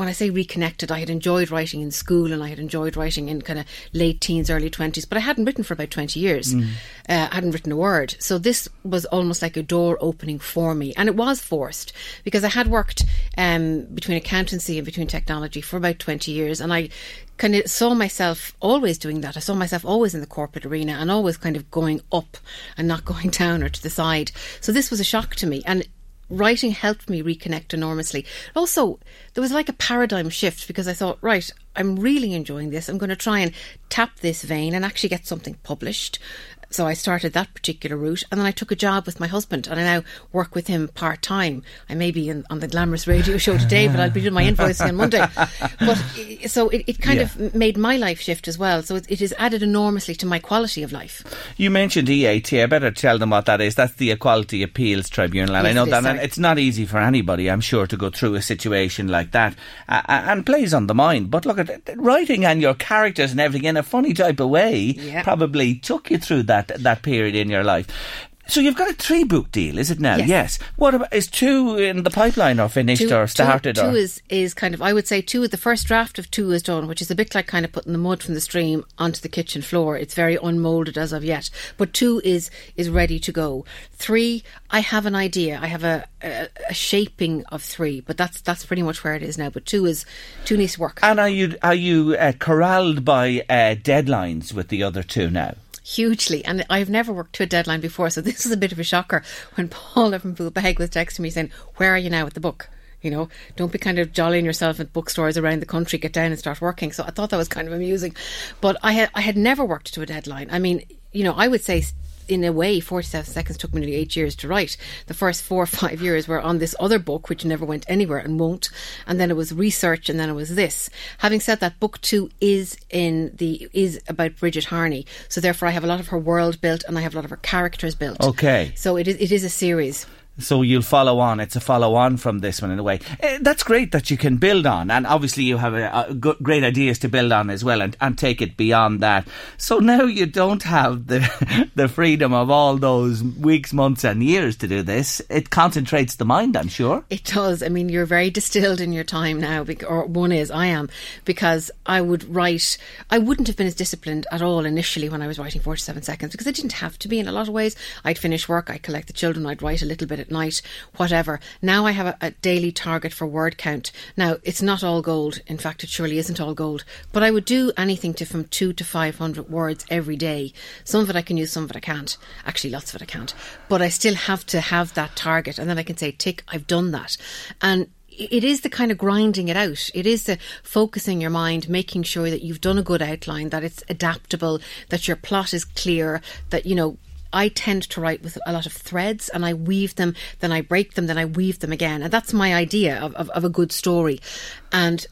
when I say reconnected, I had enjoyed writing in school and I had enjoyed writing in kind of late teens, early 20s, but I hadn't written for about 20 years. Mm. Uh, I hadn't written a word. So this was almost like a door opening for me. And it was forced because I had worked um, between accountancy and between technology for about 20 years. And I kind of saw myself always doing that. I saw myself always in the corporate arena and always kind of going up and not going down or to the side. So this was a shock to me. And writing helped me reconnect enormously. Also, there was like a paradigm shift because I thought, right, I'm really enjoying this. I'm going to try and tap this vein and actually get something published. So I started that particular route, and then I took a job with my husband, and I now work with him part time. I may be in, on the glamorous radio show today, but I'll be doing my invoicing on Monday. But so it, it kind yeah. of made my life shift as well. So it, it has added enormously to my quality of life. You mentioned EAT. I better tell them what that is. That's the Equality Appeals Tribunal, and yes, I know that sorry. it's not easy for anybody, I'm sure, to go through a situation like that, uh, and plays on the mind. But look at writing and your characters and everything in a funny type of way yeah. probably took you through that that that period in your life. So you've got a three book deal, is it now? Yes. yes. What about is two in the pipeline or finished two, or started? Two, two or? is is kind of I would say two. The first draft of two is done, which is a bit like kind of putting the mud from the stream onto the kitchen floor. It's very unmolded as of yet, but two is is ready to go. Three, I have an idea. I have a, a, a shaping of three, but that's that's pretty much where it is now. But two is two needs to work. And are you are you uh, corralled by uh, deadlines with the other two now? Hugely. And I've never worked to a deadline before, so this is a bit of a shocker when Paula from Poolbeg was texting me saying, Where are you now with the book? You know, don't be kind of jollying yourself at bookstores around the country. Get down and start working. So I thought that was kind of amusing, but I had I had never worked to a deadline. I mean, you know, I would say in a way, 47 seconds took me nearly eight years to write. The first four or five years were on this other book, which never went anywhere and won't. And then it was research, and then it was this. Having said that, book two is in the is about Bridget Harney, so therefore I have a lot of her world built, and I have a lot of her characters built. Okay, so it is it is a series. So you'll follow on. It's a follow on from this one in a way. Uh, that's great that you can build on, and obviously you have great ideas to build on as well, and, and take it beyond that. So now you don't have the the freedom of all those weeks, months, and years to do this. It concentrates the mind, I'm sure. It does. I mean, you're very distilled in your time now, or one is. I am because I would write. I wouldn't have been as disciplined at all initially when I was writing 47 seconds because I didn't have to be in a lot of ways. I'd finish work, I'd collect the children, I'd write a little bit night, whatever. Now I have a, a, daily target for word count. Now it's not all gold. In fact, it surely isn't all gold. But I would do anything to from two to five hundred words every day. Some of it I can use, some of it I can't. Actually, lots of it I can't. But I still have to have that target, and then I can say, "Tick, I've done that." And it is the kind of grinding it out. It is the focusing your mind, making sure that you've done a good outline, that it's adaptable, that your plot is clear, that, you know, I tend to write with a lot of threads and I weave them, then I break them, then I weave them again. And that's my idea of, of, of a good story. And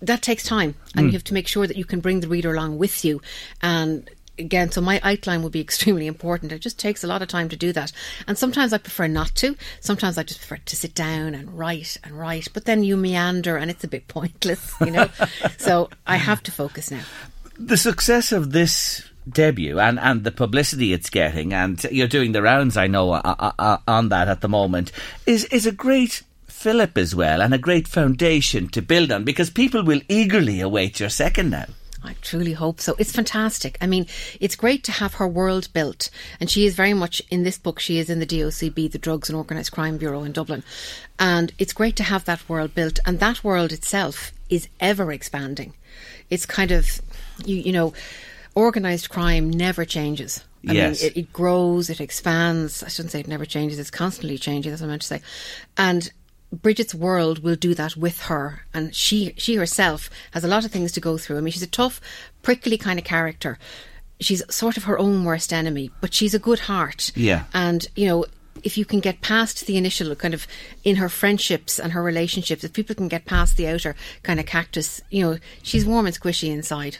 that takes time. And mm. you have to make sure that you can bring the reader along with you. And again, so my outline would be extremely important. It just takes a lot of time to do that. And sometimes I prefer not to. Sometimes I just prefer to sit down and write and write. But then you meander and it's a bit pointless, you know? so I have to focus now. The success of this debut and, and the publicity it's getting, and you're doing the rounds, I know, uh, uh, uh, on that at the moment, is, is a great fillip as well and a great foundation to build on because people will eagerly await your second now. I truly hope so. It's fantastic. I mean, it's great to have her world built. And she is very much in this book, she is in the DOCB, the Drugs and Organised Crime Bureau in Dublin. And it's great to have that world built. And that world itself is ever expanding. It's kind of, you, you know, organised crime never changes. I yes. mean, it, it, grows, it expands. I shouldn't say it never changes, it's constantly changing, that's what I meant to say. And Bridget's world will do that with her. And she, she herself has a lot of things to go through. I mean, she's a tough, prickly kind of character. She's sort of her own worst enemy, but she's a good heart. Yeah. And, you know, if you can get past the initial kind of in her friendships and her relationships, if people can get past the outer kind of cactus, you know, she's warm and squishy inside.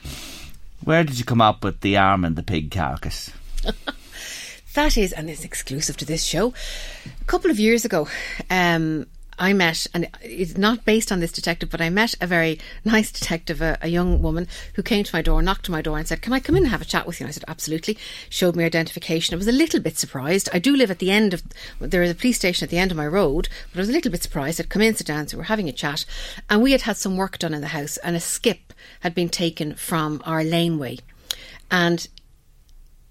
Where did you come up with the arm and the pig carcass? that is, and it's exclusive to this show. A couple of years ago, um, I met, and it's not based on this detective, but I met a very nice detective, a, a, young woman who came to my door, knocked on my door, and said, "Can I come in and have a chat with you?" And I said, "Absolutely." Showed me identification. I was a little bit surprised. I do live at the end of there is a police station at the end of my road, but I was a little bit surprised. I'd come in, sit down, so we we're having a chat, and we had had some work done in the house, and a skip had been taken from our laneway, and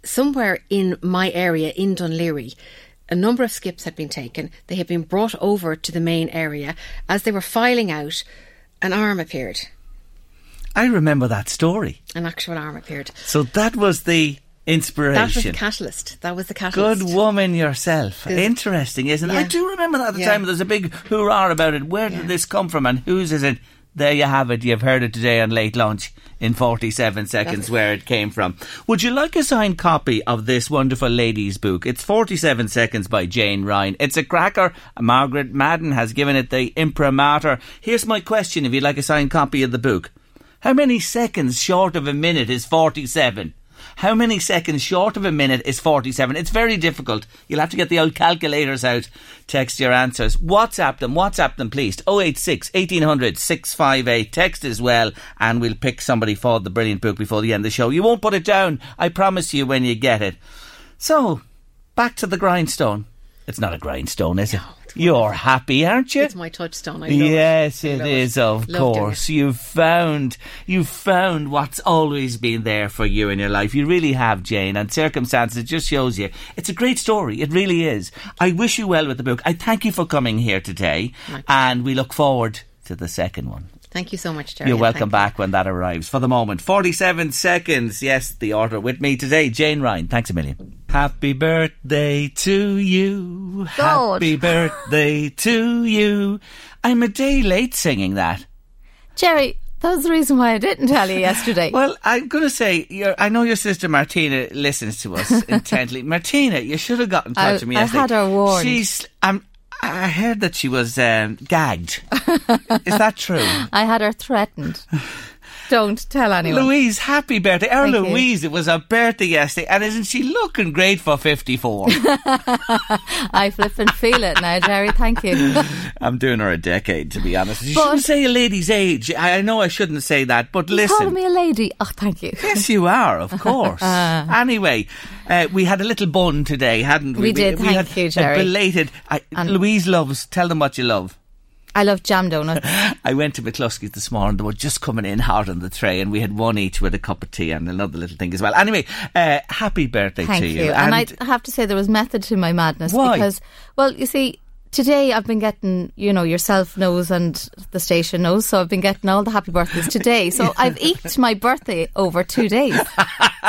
somewhere in my area in Dún Laoghaire, a number of skips had been taken. They had been brought over to the main area. As they were filing out, an arm appeared. I remember that story. An actual arm appeared. So that was the inspiration. That was the catalyst. That was the catalyst. Good woman yourself. Interesting, isn't it? I do remember that at the yeah. time. There's a big hoorah about it. Where yeah. did this come from and whose is it? There you have it. You've heard it today on Late Lunch in 47 seconds where it came from. Would you like a signed copy of this wonderful lady's book? It's 47 seconds by Jane Ryan. It's a cracker. Margaret Madden has given it the imprimatur. Here's my question if you'd like a signed copy of the book. How many seconds short of a minute is 47? How many seconds short of a minute is 47? It's very difficult. You'll have to get the old calculators out. Text your answers. WhatsApp them. WhatsApp them, please. 086 1800 658. Text as well, and we'll pick somebody for the brilliant book before the end of the show. You won't put it down. I promise you when you get it. So, back to the grindstone. It's not a grindstone, is it? You're happy, aren't you? It's my touchstone. I yes, it, it is. Of course, you've found you've found what's always been there for you in your life. You really have, Jane. And circumstances just shows you. It's a great story. It really is. I wish you well with the book. I thank you for coming here today, and we look forward to the second one. Thank you so much, Jerry. You're welcome back when that arrives. For the moment, 47 seconds. Yes, the order with me today, Jane Ryan. Thanks a million. Happy birthday to you. God. Happy birthday to you. I'm a day late singing that. Jerry, that was the reason why I didn't tell you yesterday. well, I'm going to say, I know your sister Martina listens to us intently. Martina, you should have gotten in touch I, with me I yesterday. had her warned. She's, I'm, I heard that she was um, gagged. Is that true? I had her threatened. Don't tell anyone. Louise, happy birthday. Our Thank Louise, you. it was her birthday yesterday, and isn't she looking great for 54? I flip and feel it now, Jerry. Thank you. I'm doing her a decade, to be honest. You but shouldn't say a lady's age. I know I shouldn't say that, but listen. Call me a lady? Oh, thank you. Yes, you are, of course. anyway, uh, we had a little bun today, hadn't we? We did, we, thank had you, Jerry. belated. I, Louise loves, tell them what you love. I love jam donuts. I went to McCluskey's this morning. They were just coming in hard on the tray, and we had one each with a cup of tea and another little thing as well. Anyway, uh, happy birthday Thank to you. you. And, and I have to say, there was method to my madness why? because, well, you see, today I've been getting, you know, yourself knows and the station knows, so I've been getting all the happy birthdays today. So I've eked my birthday over two days.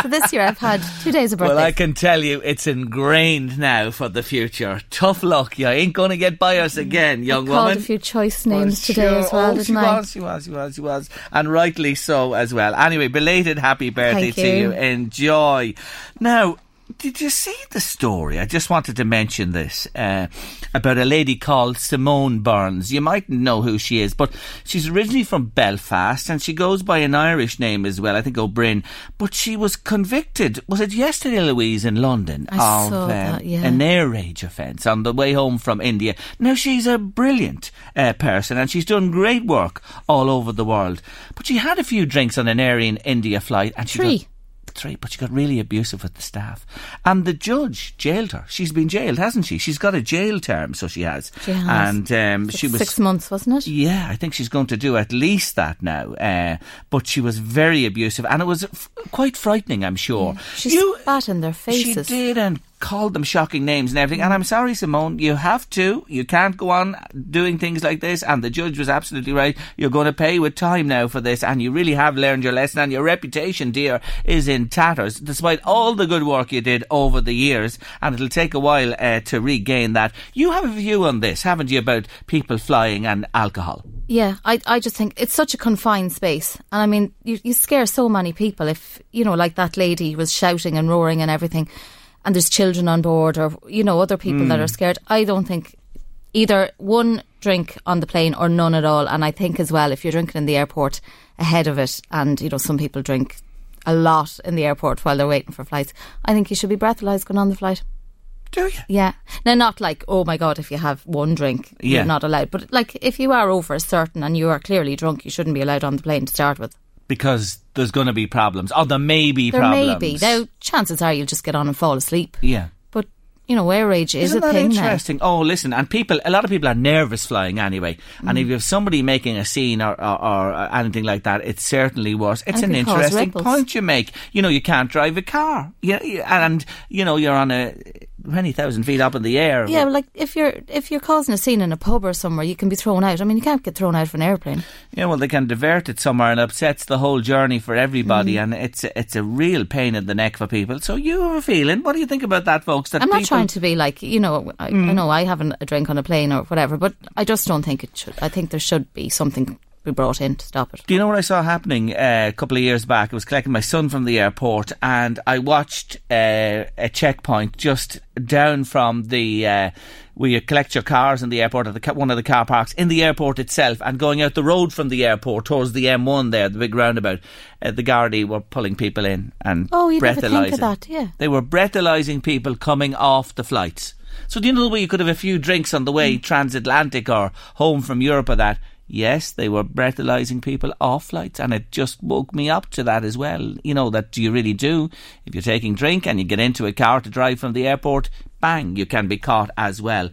so this year I've had two days of birthday. Well, I can tell you it's ingrained now for the future. Tough luck. You ain't going to get by us mm. again, young I called woman. a few choice names well, today sure. as well, oh, she I? was, she was, she was, she was. And rightly so as well. Anyway, belated happy birthday Thank to you. you. Enjoy. Now, did you see the story? I just wanted to mention this uh, about a lady called Simone Burns. You mightn't know who she is, but she's originally from Belfast and she goes by an Irish name as well, I think O'Broin. But she was convicted, was it yesterday, Louise, in London, I of saw um, that, yeah. an air rage offence on the way home from India. Now, she's a brilliant uh, person and she's done great work all over the world. But she had a few drinks on an Air in India flight and she Three. got three, but she got really abusive with the staff. And the judge jailed her. She's been jailed, hasn't she? She's got a jail term, so she has. She has. And um, Six- she was six months, wasn't it? Yeah, I think she's going to do at least that now. Uh, but she was very abusive, and it was f- quite frightening. I'm sure. She spat in their faces. She did, and called them shocking names and everything. And I'm sorry, Simone, you have to. You can't go on doing things like this. And the judge was absolutely right. You're going to pay with time now for this, and you really have learned your lesson. And your reputation, dear, is in tatters, despite all the good work you did over the years. And it'll take a while uh, to regain that. You have a view on this, haven't you, about people flying and alcohol? Yeah, I, I just think it's such a confined space. And I mean, you, you scare so many people if, you know, like that lady was shouting and roaring and everything, and there's children on board or, you know, other people that Mm. are scared. I don't think either one drink on the plane or none at all. And I think as well, if you're drinking in the airport ahead of it, and, you know, some people drink a lot in the airport while they're waiting for flights, I think you should be breathalyzed going on the flight. Do you? Yeah. Now, not like, oh my God, if you have one drink, Yeah. you're not allowed. But like, if you are over a certain and you are clearly drunk, you shouldn't be allowed on the plane to start with. Because there's going to be problems. Oh, there may be There problems. may be. Now, chances are you'll just get on and fall asleep. Yeah. But, you know, air rage is Isn't a that thing now. interesting? Oh, listen, and people, a lot of people are nervous flying anyway. And Mm. if you have somebody making a scene or, or, or anything like that, it's certainly worse. It's And an it can cause interesting point you make. You know, you can't drive a car. Yeah, and you know you're on a many thousand feet up in the air. Yeah, well, like if you're if you're causing a scene in a pub or somewhere, you can be thrown out. I mean, you can't get thrown out of an airplane. Yeah, well, they can divert it somewhere and upsets the whole journey for everybody, Mm. and it's a, it's a real pain in the neck for people. So you have a feeling. What do you think about that, folks? That I'm not people- trying to be like you know. I, Mm. I know I have an, a drink on a plane or whatever, but I just don't think it should. I think there should be something be brought in to stop it. Do you know what I saw happening uh, a couple of years back? I was collecting my son from the airport, and I watched uh, a checkpoint just down from the. Uh, where you collect your cars in the airport at the, one of the car parks in the airport itself, and going out the road from the airport towards the M1 there, the big roundabout. Uh, the Gardaí were pulling people in and Oh, you never think breathalyzing. of that, yeah. They were breathalyzing people coming off the flights. So do you know the way you could have a few drinks on the way transatlantic or home from Europe or that? Yes, they were breathalyzing people off flights, and it just woke me up to that as well. You know that you really do. If you're taking drink and you get into a car to drive from the airport, bang, you can be caught as well.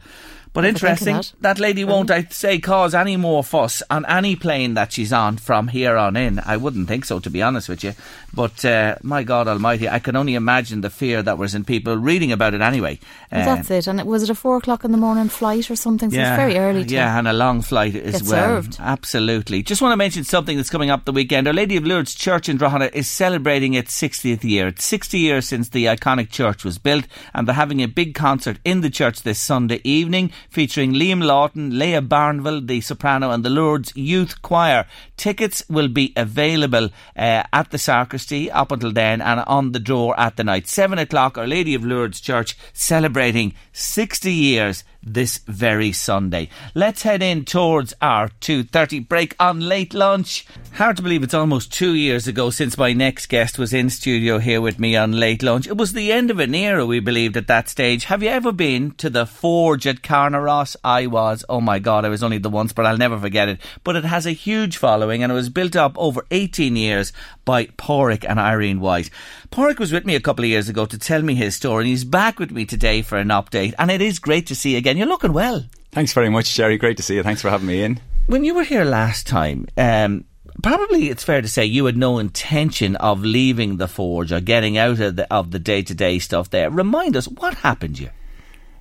But Never interesting, that. that lady won't, I'd say, cause any more fuss on any plane that she's on from here on in. I wouldn't think so, to be honest with you. But uh, my God Almighty, I can only imagine the fear that was in people reading about it anyway. Well, Uh, that's it. And it was it a four o'clock in the morning flight or something? So it's very early. Yeah, and a long flight as well. served. Absolutely. Just want to mention something that's coming up the weekend. Our Lady of Lourdes Church in Drogheda is celebrating its 60th year. It's 60 years since the iconic church was built, and they're having a big concert in the church this Sunday evening featuring Liam Lawton, Leah Barnville, the soprano, and the Lourdes Youth Choir. Tickets will be available uh, at the sacristy up until then and on the door at the night. 7 o'clock, Our Lady of Lourdes Church celebrating 60 years this very Sunday. Let's head in towards our 2.30 break on late lunch. Hard to believe it's almost two years ago since my next guest was in studio here with me on late lunch. It was the end of an era, we believed, at that stage. Have you ever been to the Forge at Carnaross? I was. Oh my God, I was only the once, but I'll never forget it. But it has a huge following and it was built up over 18 years by Pauric and Irene White. Pauric was with me a couple of years ago to tell me his story and he's back with me today for an update and it is great to see you again. You're looking well. Thanks very much, Jerry. Great to see you. Thanks for having me in. When you were here last time, um, probably it's fair to say you had no intention of leaving the forge or getting out of the of the day to day stuff there. Remind us what happened you.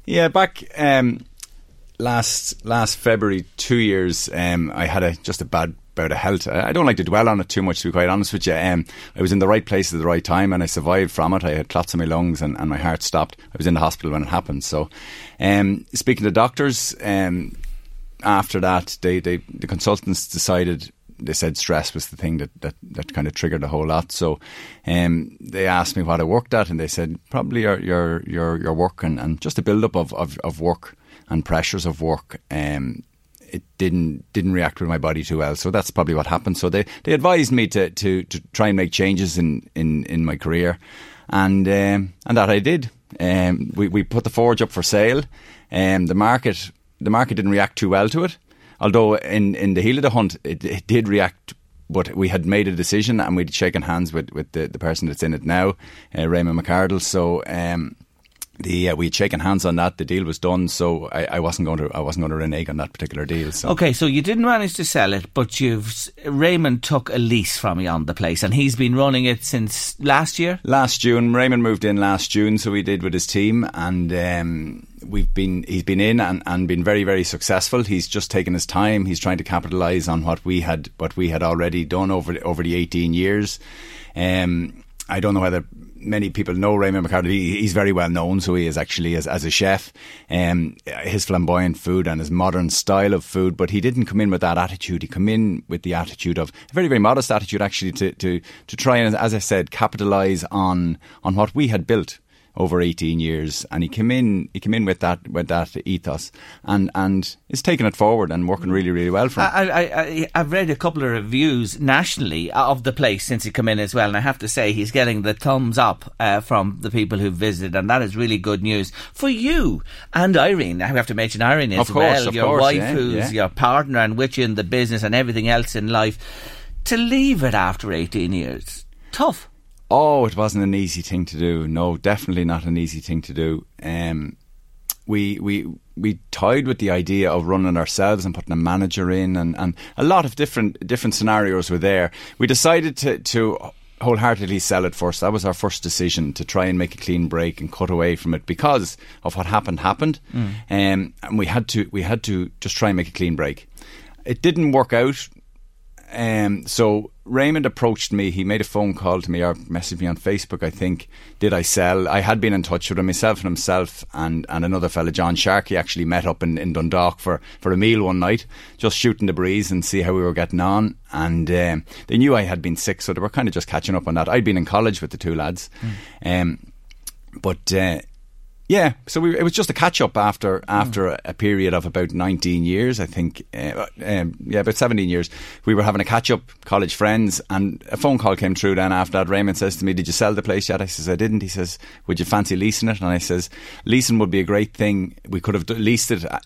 Yeah, back um, last last February, two years, um, I had a just a bad bout of health. I I don't like to dwell on it too much, to be quite honest with you. Um, I was in the right place at the right time, and I survived from it. I had clots in my lungs, and, and my heart stopped. I was in the hospital when it happened. So, um, speaking to doctors, um, after that, they, they the consultants decided they said stress was the thing that, that, that kind of triggered a whole lot. So um, they asked me what I worked at, and they said probably your your your, your work and, and just a build up of, of, of work and pressures of work. Um, it didn't didn't react with my body too well, so that's probably what happened. So they, they advised me to, to, to try and make changes in, in, in my career, and um, and that I did. Um, we we put the forge up for sale, and the market the market didn't react too well to it. Although in, in the heel of the hunt, it, it did react. But we had made a decision, and we'd shaken hands with, with the, the person that's in it now, uh, Raymond McArdle. So um, the uh, we had shaken hands on that. The deal was done, so I, I wasn't going to I wasn't going to renege on that particular deal. So Okay, so you didn't manage to sell it, but you've Raymond took a lease from you on the place, and he's been running it since last year. last June, Raymond moved in last June, so we did with his team, and um, we've been he's been in and, and been very very successful. He's just taken his time. He's trying to capitalise on what we had what we had already done over the, over the eighteen years. Um, I don't know whether many people know Raymond McArdle. He, he's very well known, so he is actually as, as a chef. Um, his flamboyant food and his modern style of food, but he didn't come in with that attitude. He come in with the attitude of a very very modest attitude, actually, to to to try and, as I said, capitalise on on what we had built. Over 18 years, and he came in. He came in with that with that ethos, and and is taking it forward and working really really well for him. I, I, I, I've read a couple of reviews nationally of the place since he came in as well, and I have to say he's getting the thumbs up uh, from the people who've visited, and that is really good news for you and Irene. I have to mention Irene as course, well, your course, wife, yeah, who's yeah. your partner and with you in the business and everything else in life. To leave it after 18 years, tough. Oh, it wasn't an easy thing to do. No, definitely not an easy thing to do. Um, we we we toyed with the idea of running ourselves and putting a manager in, and, and a lot of different different scenarios were there. We decided to to wholeheartedly sell it first. That was our first decision to try and make a clean break and cut away from it because of what happened happened, Mm. um, and we had to we had to just try and make a clean break. It didn't work out. Um, so Raymond approached me. He made a phone call to me or messaged me on Facebook. I think did I sell? I had been in touch with him myself and himself and, and another fella, John Sharkey, actually met up in, in Dundalk for, for a meal one night, just shooting the breeze and see how we were getting on. And um, they knew I had been sick, so they were kind of just catching up on that. I'd been in college with the two lads, um, but. Uh, yeah, so we, it was just a catch up after after a, a period of about 19 years, I think. Uh, um, yeah, about 17 years. We were having a catch up, college friends, and a phone call came through then after that. Raymond says to me, Did you sell the place yet? I says, I didn't. He says, Would you fancy leasing it? And I says, Leasing would be a great thing. We could have leased it. uh,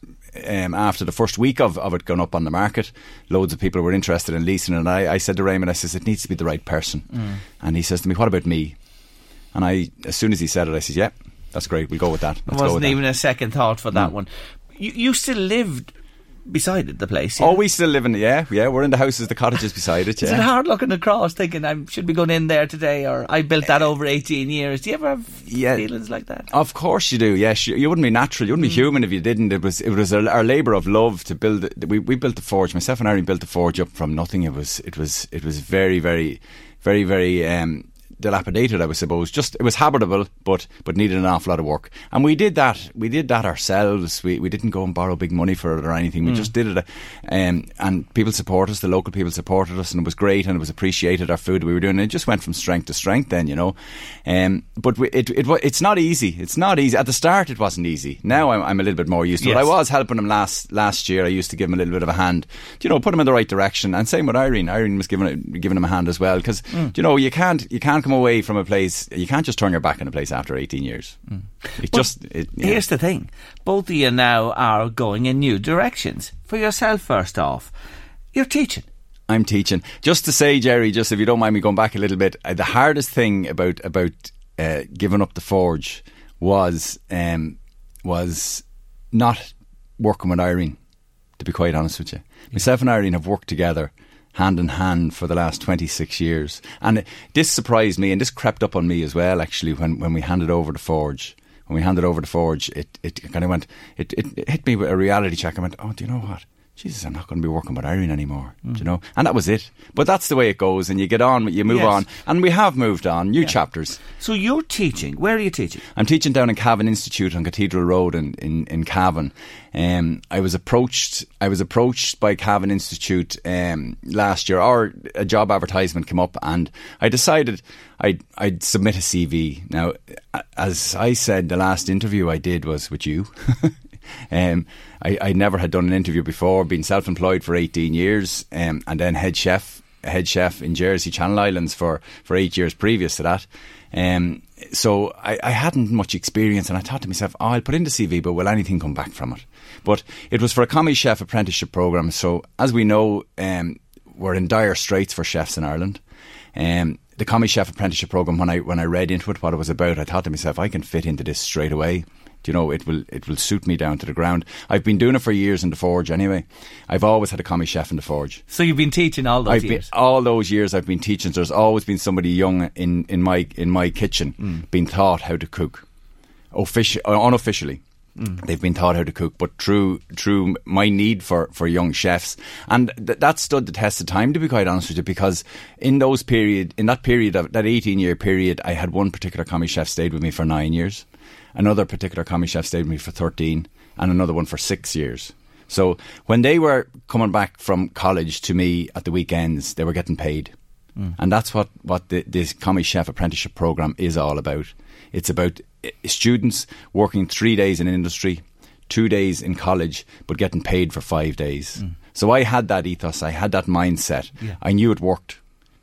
Um, after the first week of, of it going up on the market, loads of people were interested in leasing. And I, I said to Raymond, I says, it needs to be the right person. Mm. And he says to me, what about me? And I, as soon as he said it, I said, yeah, that's great. We'll go with that. Let's wasn't that. even a second thought for that Mm. one. You, you still lived beside it, the place. Oh, we still live in yeah, yeah. We're in the houses, the cottages beside it Yeah. It's hard looking across, thinking I should be going in there today, or I built that over eighteen years? Do you ever have feelings like that? Of course you do. Yes, you, you wouldn't be natural. You wouldn't be human if you didn't. It was it was our, our labour of love to build. it. We we built the forge. Myself and Irene built the forge up from nothing. It was it was it was very very very very. Um, dilapidated I was suppose. Just it was habitable but but needed an awful lot of work. And we did that we did that ourselves. We, we didn't go and borrow big money for it or anything. We Mm. just did it um, and people support us the local people supported us and it was great and it was appreciated our food we were doing. And it just went from strength to strength then you know. Um, but we, it, it it's not easy. It's not easy. At the start it wasn't easy. Now I'm, I'm a little bit more used to it. I was helping him last last year. I used to give him a little bit of a hand. You know put him in the right direction. And same with Irene. Irene was giving giving him a hand as well because Mm. you know you can't you can't come away from a place you can't just turn your back on a place after 18 years it But just it, yeah. Here's the thing: both of you now are going in new directions. For yourself, first off, you're teaching. I'm teaching. Just to say, Jerry, just if you don't mind me going back a little bit, uh, the hardest thing about about uh, giving up the forge was um, was not working with Irene. To be quite honest with you, myself and Irene have worked together hand in hand for the last 26 years, and this surprised me and this crept up on me as well. Actually, when when we handed over the forge. When we handed over the forge, it, it kind of went, it, it, it hit me with a reality check. I went, oh, do you know what? Jesus, I'm not going to be working with Irene anymore. Mm. Do you know? And that was it. But that's the way it goes, and you get on, you move Yes. on, and we have moved on. New chapters. So you're teaching. Where are you teaching? I'm teaching down in Cavan Institute on Cathedral Road in in, in Cavan. Um, I was approached. I was approached by Cavan Institute um, last year, or a job advertisement came up, and I decided I'd I'd submit a CV. Now, as I said, the last interview I did was with you. Um, I, I never had done an interview before, been self employed for 18 years, um, and then head chef, head chef in Jersey, Channel Islands for, for eight years previous to that. Um, so I, I hadn't much experience, and I thought to myself, oh, I'll put in the CV, but will anything come back from it? But it was for a commis chef apprenticeship program. So as we know, um, we're in dire straits for chefs in Ireland. Um, the commis chef apprenticeship program, when I when I read into it, what it was about, I thought to myself, I can fit into this straight away. You know, it will it will suit me down to the ground. I've been doing it for years in the forge anyway. I've always had a commis chef in the forge. So you've been teaching all those I've years. been all those years I've been teaching. So there's always been somebody young in, in my in my kitchen Mm. being taught how to cook, offici- uh, unofficially. Mm. They've been taught how to cook, but through through my need for, for young chefs, and th- that stood the test of time. To be quite honest with you, because in those period, in that period of that eighteen year period, I had one particular commis chef stayed with me for nine years, another particular commis chef stayed with me for thirteen, and another one for six years. So when they were coming back from college to me at the weekends, they were getting paid. Mm. And that's what, what the, this Commis Chef apprenticeship program is all about. It's about uh, students working three days in industry, two days in college, but getting paid for five days. Mm. So I had that ethos, I had that mindset. Yeah. I knew it worked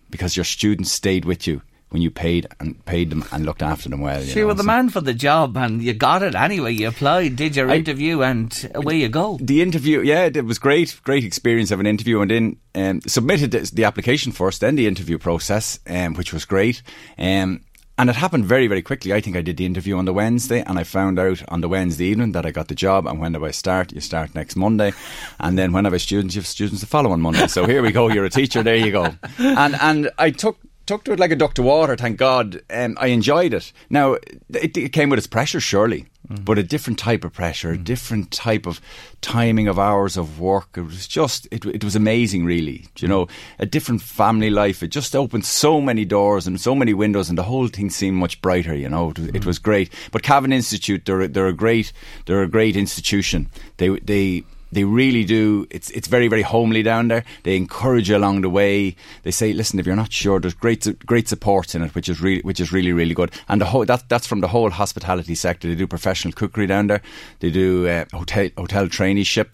because your students stayed with you when you paid and paid them and looked after them well. You so you were the so man for the job, and you got it anyway. You applied, did your I, interview, and away you go. The interview, yeah, it was great, great experience of an interview, and then um, submitted the application first, then the interview process, um, which was great. Um, and it happened very, very quickly. I think I did the interview on the Wednesday, and I found out on the Wednesday evening that I got the job. And when do I start? You start next Monday, and then when have I students? You have students the following Monday. So here we go. You're a teacher. There you go. And and I took took to it like a duck to water. Thank God, um, I enjoyed it. Now it, it came with its pressure, surely, mm. but a different type of pressure, mm. a different type of timing of hours of work. It was just, it, it was amazing, really. You know, a different family life. It just opened so many doors and so many windows, and the whole thing seemed much brighter. You know, it, mm. it was great. But Cavan Institute, they're they're a great they're a great institution. They they they really do. It's it's very very homely down there. They encourage you along the way. They say, listen, if you're not sure, there's great great support in it, which is really which is really really good. And the whole that that's from the whole hospitality sector. They do professional cookery down there. They do uh, hotel hotel traineeship,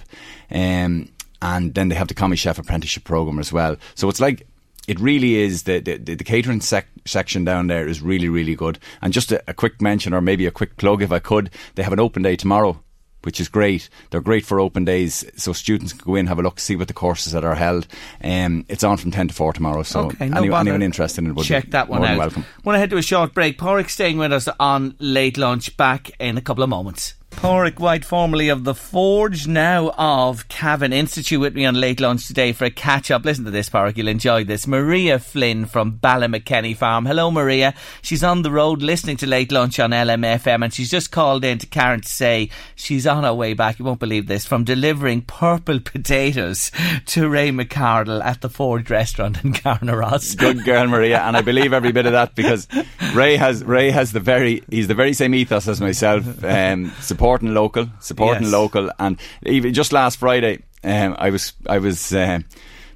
um, and then they have the Commis Chef apprenticeship program as well. So it's like it really is the the, the catering sec- section down there is really really good. And just a, a, quick mention or maybe a quick plug if I could, they have an open day tomorrow which is great. They're great for open days, so students can go in, have a look, see what the courses that are held. Um, it's on from 10 to 4 tomorrow, so okay, no anyone, anyone, interested in it would check that one out. welcome. Want to head to a short break. Pauric staying with us on late lunch, back in a couple of moments. Pauric White, formerly of The Forge, now of Cavan Institute, with me on late lunch today for a catch up. Listen to this, Pauric, you'll enjoy this. Maria Flynn from Ballymakenny Farm. Hello, Maria. She's on the road listening to late lunch on LMFM, and she's just called in to Karen to say she's on her way back, you won't believe this, from delivering purple potatoes to Ray McArdle at The Forge restaurant in Carnaross. Good girl, Maria, and I believe every bit of that because Ray has Ray has the very, he's the very same ethos as myself. Um, supporting local, supporting yes. local, and even just last Friday, um, I was I was. Uh,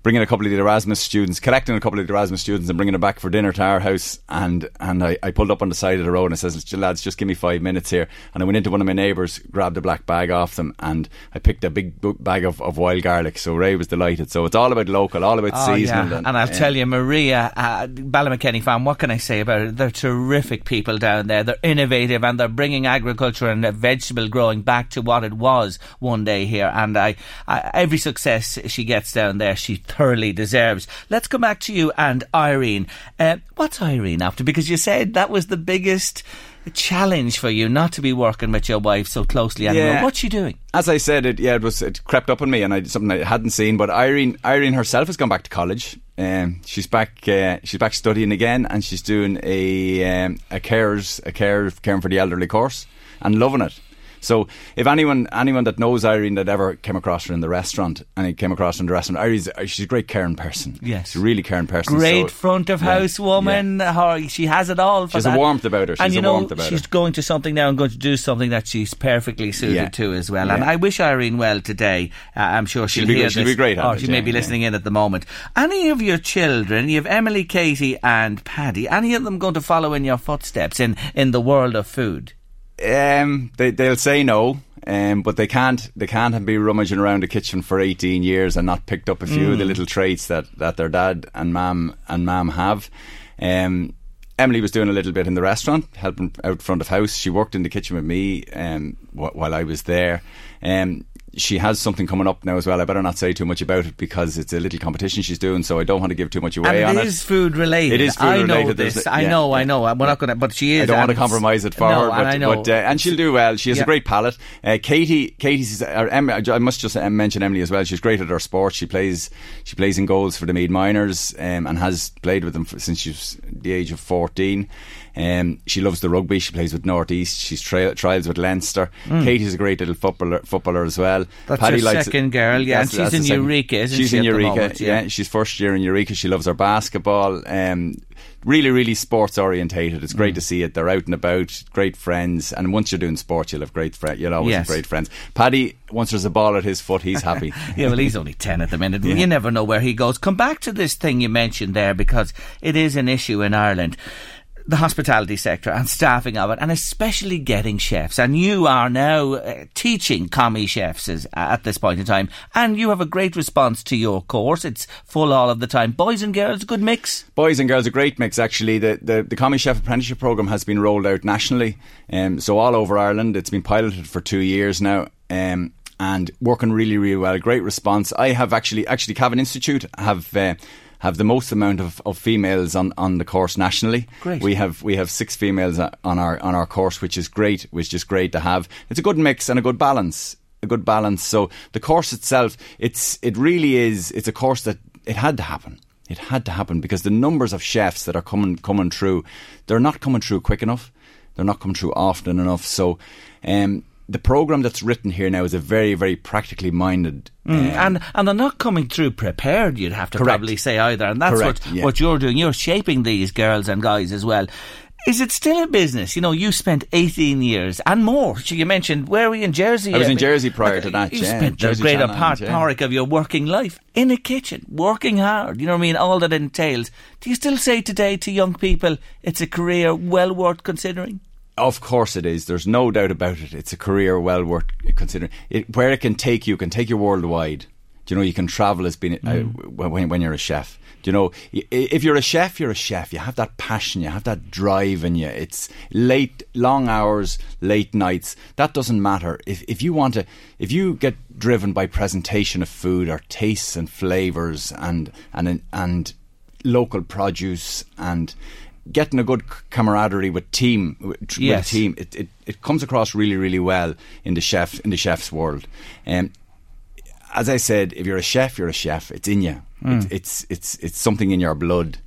bringing a couple of the Erasmus students, collecting a couple of the Erasmus students and bringing them back for dinner to our house. And, and I, I pulled up on the side of the road and I says, lads, just give me five minutes here. And I went into one of my neighbours, grabbed a black bag off them and I picked a big bag of, of wild garlic. So Ray was delighted. So it's all about local, all about oh, seasonal. Yeah. And, and, I'll tell you, Maria, uh, Ballymakenny farm, what can I say about it? They're terrific people down there. They're innovative and they're bringing agriculture and vegetable growing back to what it was one day here. And I, I every success she gets down there, she thoroughly deserves. Let's come back to you and Irene. Uh, what's Irene after? Because you said that was the biggest challenge for you not to be working with your wife so closely anymore. Yeah. What's she doing? As I said, it yeah, it was it crept up on me, and I something I hadn't seen. But Irene, Irene herself has gone back to college. Um, she's back. Uh, she's back studying again, and she's doing a um, a cares a care caring for the elderly course and loving it. So if anyone anyone that knows Irene that ever came across her in the restaurant and he came across her in the restaurant, Irene's she's a great caring person. Yes, she's a really caring person. Great so, front of house woman. Yeah. Her, she has it all. she's that. a warmth about her. She's and you know, she's her. going to something now and going to do something that she's perfectly suited yeah. to as well. And I wish Irene well today. Uh, I'm sure she'll, she'll hear good. She'll be great. Or she may be listening in at the moment. Any of your children, you have Emily, Katie, and Paddy. Any of them going to follow in your footsteps in in the world of food? Um, they they'll say no. Um, but they can't they can't be rummaging around the kitchen for 18 years and not picked up a few mm. of the mm. little traits that, that their dad and mum and mum have. Um, Emily was doing a little bit in the restaurant, helping out front of house. She worked in the kitchen with me um, while I was there. Um, she has something coming up now as well. I better not say too much about it because it's a little competition she's doing, so I don't want to give too much away and on it. It is food related. It is food I related. know this. I know. I know. We're not going to. But she is. I don't want to compromise it for no, her. But, and I know. But, uh, and she'll do well. She has yeah. a great palate. Uh, Katie, Katie's. Uh, I must just uh, mention Emily as well. She's great at her sport. She plays. She plays in goals for the Meath Minors um, and has played with them since she was the age of fourteen. Um, she loves the rugby. She plays with Northeast. She's tri- trials with Leinster. Mm. Katie's a great little footballer, footballer as well. That's Paddy her second girl, yeah. and she's in Eureka, isn't she's she? in Eureka, moment, yeah. yeah. She's first year in Eureka. She loves her basketball. Um, really, really sports orientated. It's great to see it. They're out and about, great friends, and once you're doing sports, you'll have great friends. You'll always Yes. have great friends. Paddy, once there's a ball at his foot, he's happy. yeah, well, he's only 10 at the minute. You never know where he goes. Come back to this thing you mentioned there because it is an issue in Ireland. The hospitality sector and staffing of it, and especially getting chefs. And you are now uh, teaching commis chefs as, at this point in time, and you have a great response to your course. It's full all of the time. Boys and girls, good mix. Boys and girls, a great mix actually. The the, the Commis Chef Apprenticeship Programme has been rolled out nationally, um, so all over Ireland. It's been piloted for two years now. Um, and working really, really well. Great response. I have actually, actually, Cavan Institute have uh, have the most amount of, of females on, on the course nationally. Great. We have we have six females on our on our course, which is great. Which is great to have. It's a good mix and a good balance. A good balance. So the course itself, it's it really is. It's a course that it had to happen. It had to happen because the numbers of chefs that are coming coming through, they're not coming through quick enough. They're not coming through often enough. So, um, the program that's written here now is a very very practically minded. Mm, um, and and they're not coming through prepared. You'd have to Correct. probably say either, and that's Correct, what yeah. what you're doing. You're shaping these girls and guys as well. Is it still a business? You know, you spent 18 years and more. So you mentioned where were you in Jersey? I was in Jersey prior to that, You yeah, spent the greater part, yeah. part of your working life in a kitchen, working hard. You know what I mean? All that entails. Do you still say today to young people it's a career well worth considering? Of course it is. There's no doubt about it. It's a career well worth considering. It, where it can take you, can take you worldwide. Do you know you can travel as being uh, when, when you're a chef. Do you know if you're a chef, you're a chef. You have that passion, you have that drive in you. It's late, long hours, late nights. That doesn't matter. If if you want to, if you get driven by presentation of food or tastes and flavors and and and local produce and getting a good camaraderie with team with, Yes. team it, it, it comes across really really well in the chef in the chef's world um, as I said if you're a chef you're a chef it's in you it's, it's it's it's something in your blood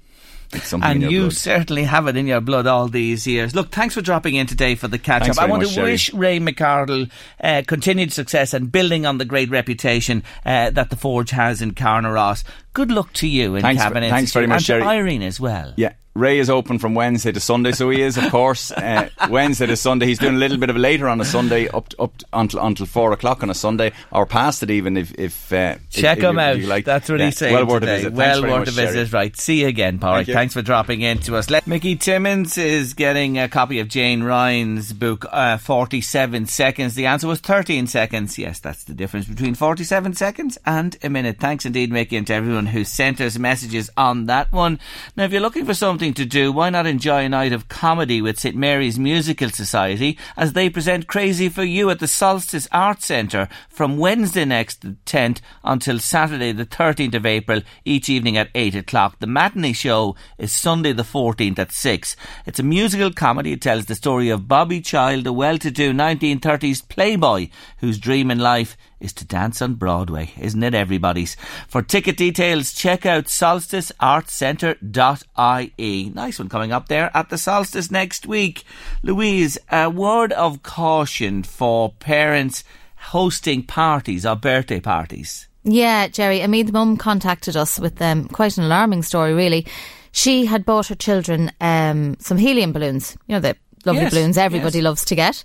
it's something And you blood. certainly have it in your blood all these years. Look, thanks for dropping in today for the catch Thanks up. I want much, to Sherry. wish Ray McArdle uh, continued success and building on the great reputation uh, that the Forge has in Carnaross. Good luck to you in Thanks Cavan. thanks very much, and to Sherry. Irene as well. Yeah, Ray is open from Wednesday to Sunday, so he is, of course. Uh, Wednesday to Sunday, he's doing a little bit of later on a Sunday, up up until until four o'clock on a Sunday, or past it even. If if uh, Check if, if him you- out. like. That's what Yeah, he's saying Well worth today. a visit. Well worth much, a visit. Sherry. Right. See you again, Pauric. Thank you. Thanks for dropping in to us. Let, Mickey Timmins is getting a copy of Jane Ryan's book, uh, 47 Seconds. The answer was 13 seconds. Yes, that's the difference between 47 seconds and a minute. Thanks indeed, Mickey, and to everyone who sent us messages on that one. Now, if you're looking for something to do, why not enjoy a night of comedy with St Mary's Musical Society as they present Crazy for You at the Solstice Arts Centre from Wednesday next, the 10th, until Saturday, the 13th of April, each evening at 8 o'clock. The matinee show is Sunday, the 14th at 6. It's a musical comedy. It tells the story of Bobby Child, a well-to-do 1930s playboy whose dream in life is to dance on Broadway. Isn't it everybody's? For ticket details, check out solsticeartcentre.ie. Nice one coming up there at the solstice next week. Louise, a word of caution for parents hosting parties or birthday parties. Yeah, Jerry. I mean, the mum contacted us with um, quite an alarming story, really. She had bought her children um, some helium balloons. You know, the lovely Yes, balloons everybody yes. loves to get.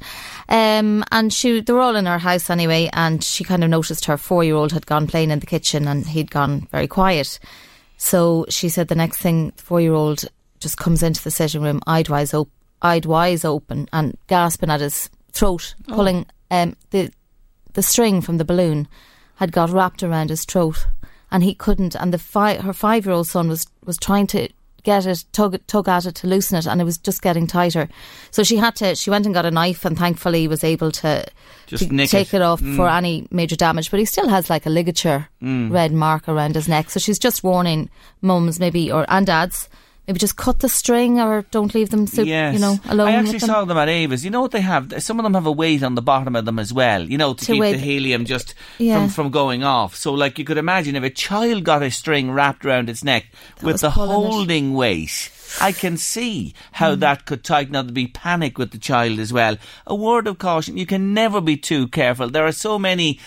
Um, and she, they were all in her house anyway, and she kind of noticed her four year old had gone playing in the kitchen and he'd gone very quiet. So she said the next thing, the four year old just comes into the sitting room, eyed wise, op- eyed wise open, and gasping at his throat, pulling um, the the string from the balloon had got wrapped around his throat, and he couldn't. And the fi- her five year old son was was trying to get it, tug tug at it to loosen it, and it was just getting tighter. So she had to. She went and got a knife, and thankfully was able to, Just to take it. it, off for any major damage. But he still has like a ligature red mark around his neck. So she's just warning mums maybe or and dads. Maybe just cut the string or don't leave them, so, yes. you know, alone. I actually them. saw them at Ava's. You know what they have? Some of them have a weight on the bottom of them as well, you know, to, To keep the helium just Yeah. from, from going off. So, like, you could imagine if a child got a string wrapped around its neck with the pulling it. holding weight, I can see Mm. how that could tighten up. There'd be panic with the child as well. A word of caution, you can never be too careful. There are so many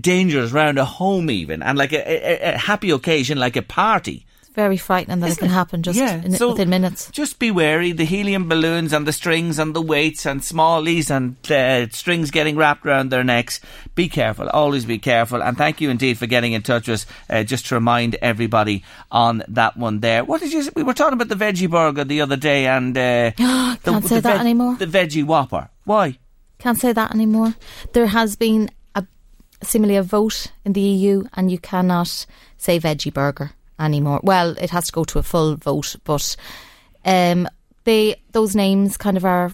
dangers around a home even, and like a, a, a happy occasion like a party. Very frightening that Isn't it can it? happen just Yeah, in, so- within minutes. Just be wary. The helium balloons and the strings and the weights and smallies and uh, strings getting wrapped around their necks. Be careful. Always be careful. And thank you indeed for getting in touch with us. Uh, just to remind everybody on that one there. What did you? We were talking about the veggie burger the other day and uh, Can't say the that anymore. The veggie whopper. Why? Can't say that anymore. There has been a similarly a vote in the EU, and you cannot say veggie burger anymore. Well, it has to go to a full vote, but um, they those names kind of are,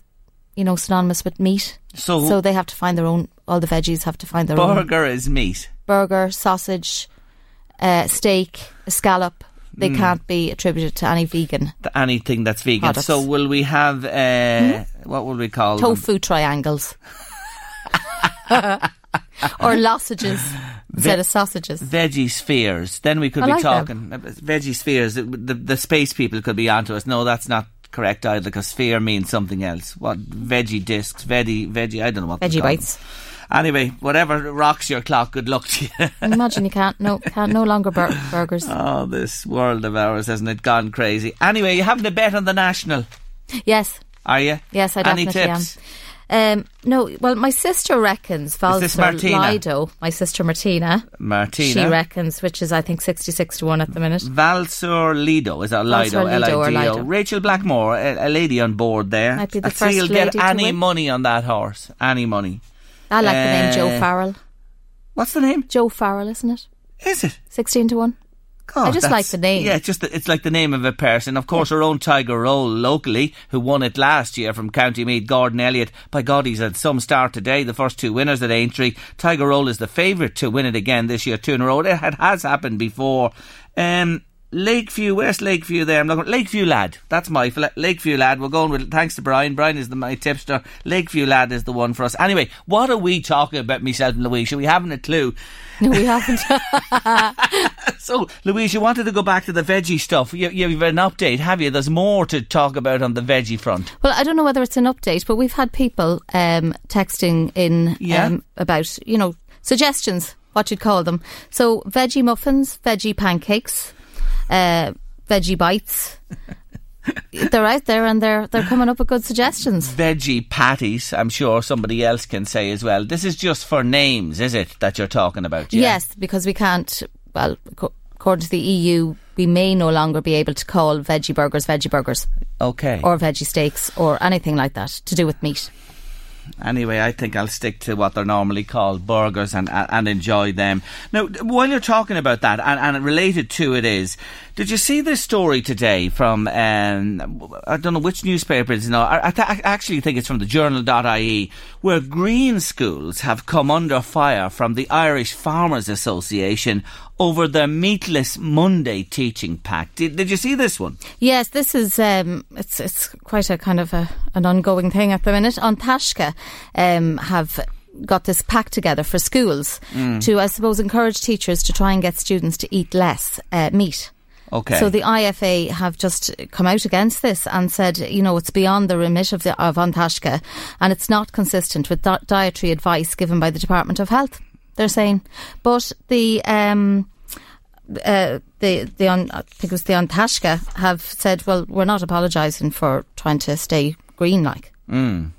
you know, synonymous with meat. So- so they have to find their own. All the veggies have to find their own Burger is meat. burger, sausage, uh, steak, a scallop. They Mm. can't be attributed to any vegan To anything that's vegan. Products. So will we have uh, what will we call them? tofu triangles. or losages instead of sausages. veggie spheres. Then we could I be like talking uh, veggie spheres. The, the space people could be onto us. No, that's not correct either because sphere means something else. What veggie discs, veggie veggie? I don't know what Veggie them. bites. Anyway, whatever rocks your clock. Good luck to you. Imagine you can't no can't no longer bur- burgers. oh, this world of ours hasn't it gone crazy? Anyway, you having a bet on the national? Yes, Are you? yes, I Any definitely tips? am. Um, no, well, my sister reckons Valseur Lido, my sister Martina, Martina. she reckons, which is I think sixty six to one at the minute. Valseur Lido, is that Lido? Lido or L-I-D-O. Rachael Blackmore, a, a lady on board there. Might be the say first you'll get lady to any win. money on that horse. Any money. I like the name Joe Uh, Farrell. What's the name? Joe Farrell, isn't it? Is it? Sixteen to one. God, I just like the name. Yeah, it's just the, it's like the name of a person. Of course, our own Tiger Roll locally, who won it last year from County Meath, Gordon Elliott. By God, he's had some start today. The first two winners at Aintree. Tiger Roll is the favourite to win it again this year, two in a row. It had, has happened before. Um, Lakeview, where's Lakeview there? I'm looking Lakeview lad. That's my Lakeview lad. We're going with thanks to Brian. Brian is the my tipster. Lakeview lad is the one for us. Anyway, what are we talking about, myself and Louise? We haven't a clue. No, we haven't. So, Louise, you wanted to go back to the veggie stuff. You, you've had an update, have you? There's more to talk about on the veggie front. Well, I don't know whether it's an update, but we've had people um, texting in Yeah. um, about, you know, suggestions, what you'd call them. So, veggie muffins, veggie pancakes, uh, veggie bites. they're out there and they're they're coming up with good suggestions. Veggie patties, I'm sure somebody else can say as well. This is just for names, is it, that you're talking about? Yeah? Yes, because we can't, well, according to the EU, we may no longer be able to call veggie burgers veggie burgers Okay. or veggie steaks or anything like that to do with meat. Anyway, I think I'll stick to what they're normally called burgers and and, enjoy them. Now, while you're talking about that, and, and related to it is, did you see this story today from um, I don't know which newspaper it is now. I, th- I actually think it's from the Journal.ie, where green schools have come under fire from the Irish Farmers Association over their meatless Monday teaching pack. Did, did you see this one? Yes, this is um, it's it's quite a kind of a, an ongoing thing at the minute. An Taisce, um, have got this pack together for schools Mm. to, I suppose, encourage teachers to try and get students to eat less uh, meat. Okay. So the IFA have just come out against this and said, you know, it's beyond the remit of the of An Taisce, and it's not consistent with di- dietary advice given by the Department of Health. They're saying, but the um, uh, the the on, I think it was the An Taisce have said, well, we're not apologising for trying to stay green, like. Mm.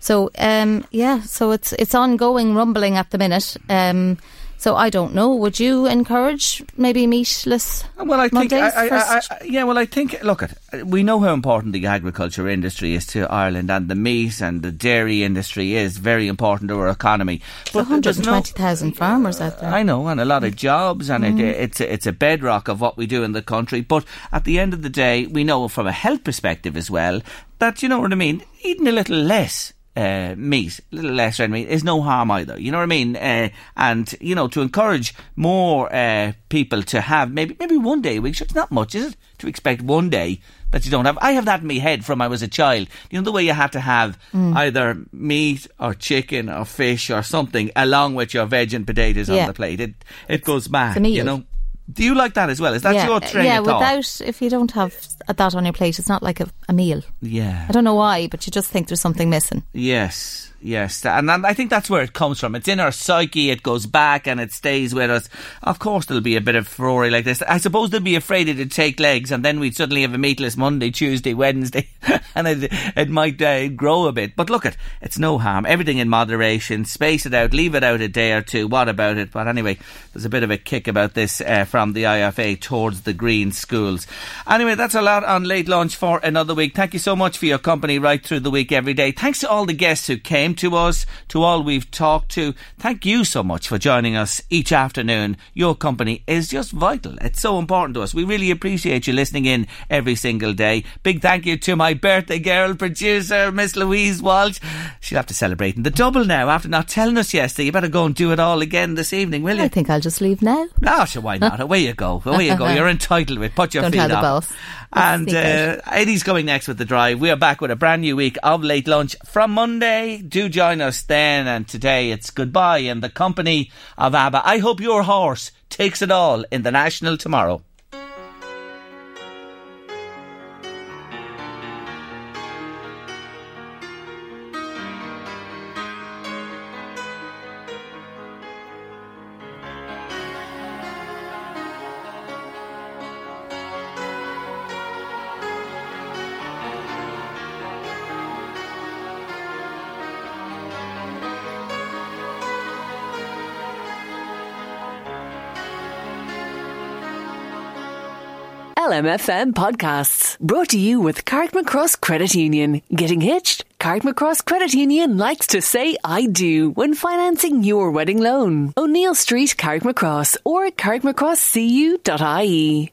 So um, yeah, so it's it's ongoing rumbling at the minute. Um, so I don't know. Would you encourage maybe meatless uh, Well, I think? I, I, I. Yeah. Well, I think. Look, at we know how important the agriculture industry is to Ireland, and the meat and the dairy industry is very important to our economy. But there's no- 120,000 farmers out there. I know, and a lot of mm. jobs, and Mm. it, it's a, it's a bedrock of what we do in the country. But at the end of the day, we know from a health perspective as well that you know what I mean. Eating a little less. Uh, meat, a little less red meat, is no harm either. You know what I mean? Uh, and you know, to encourage more uh, people to have maybe maybe one day a week. It's not much, is it? To expect one day that you don't have. I have that in my head from I was a child. You know the way you had to have Mm. either meat or chicken or fish or something along with your veg and potatoes Yeah. on the plate. It it goes meal. You know. Do you like that as well? Is that yeah, your uh, train yeah. without if you don't have that on your plate, it's not like a, a meal. yeah. I don't know why, but you just think there's something missing. Yes. Yes, and, I think that's where it comes from. It's in our psyche. It goes back and it stays with us. Of course, there'll be a bit of furore like this. I suppose they'll be afraid it'd take legs, and then we'd suddenly have a meatless Monday, Tuesday, Wednesday, and it, it might uh, grow a bit. But look, it it's no harm. Everything in moderation. Space it out. Leave it out a day or two. What about it? But anyway, there's a bit of a kick about this uh, from the IFA towards the green schools. Anyway, that's a lot on late lunch for another week. Thank you so much for your company right through the week every day. Thanks to all the guests who came to us, to all we've talked to. Thank you so much for joining us each afternoon. Your company is just vital. It's so important to us. We really appreciate you listening in every single day. Big thank you to my birthday girl producer, Miss Louise Walsh. She'll have to celebrate in the double now after not telling us yesterday. You better go and do it all again this evening, will you? I think I'll just leave now. No, sure, why not? Away you go. Away you go. You're entitled to it. Put your Don't feet the up. boss. And uh, Eddie's coming next with the drive. We are back with a brand new week of late lunch from Monday. Do join us then. And today it's goodbye in the company of ABBA. I hope your horse takes it all in the national tomorrow. LMFM podcasts brought to you with Carrickmacross Credit Union. Getting hitched? Carrickmacross Credit Union likes to say I do when financing your wedding loan. O'Neill Street, Carrickmacross or carrickmacrosscu.ie.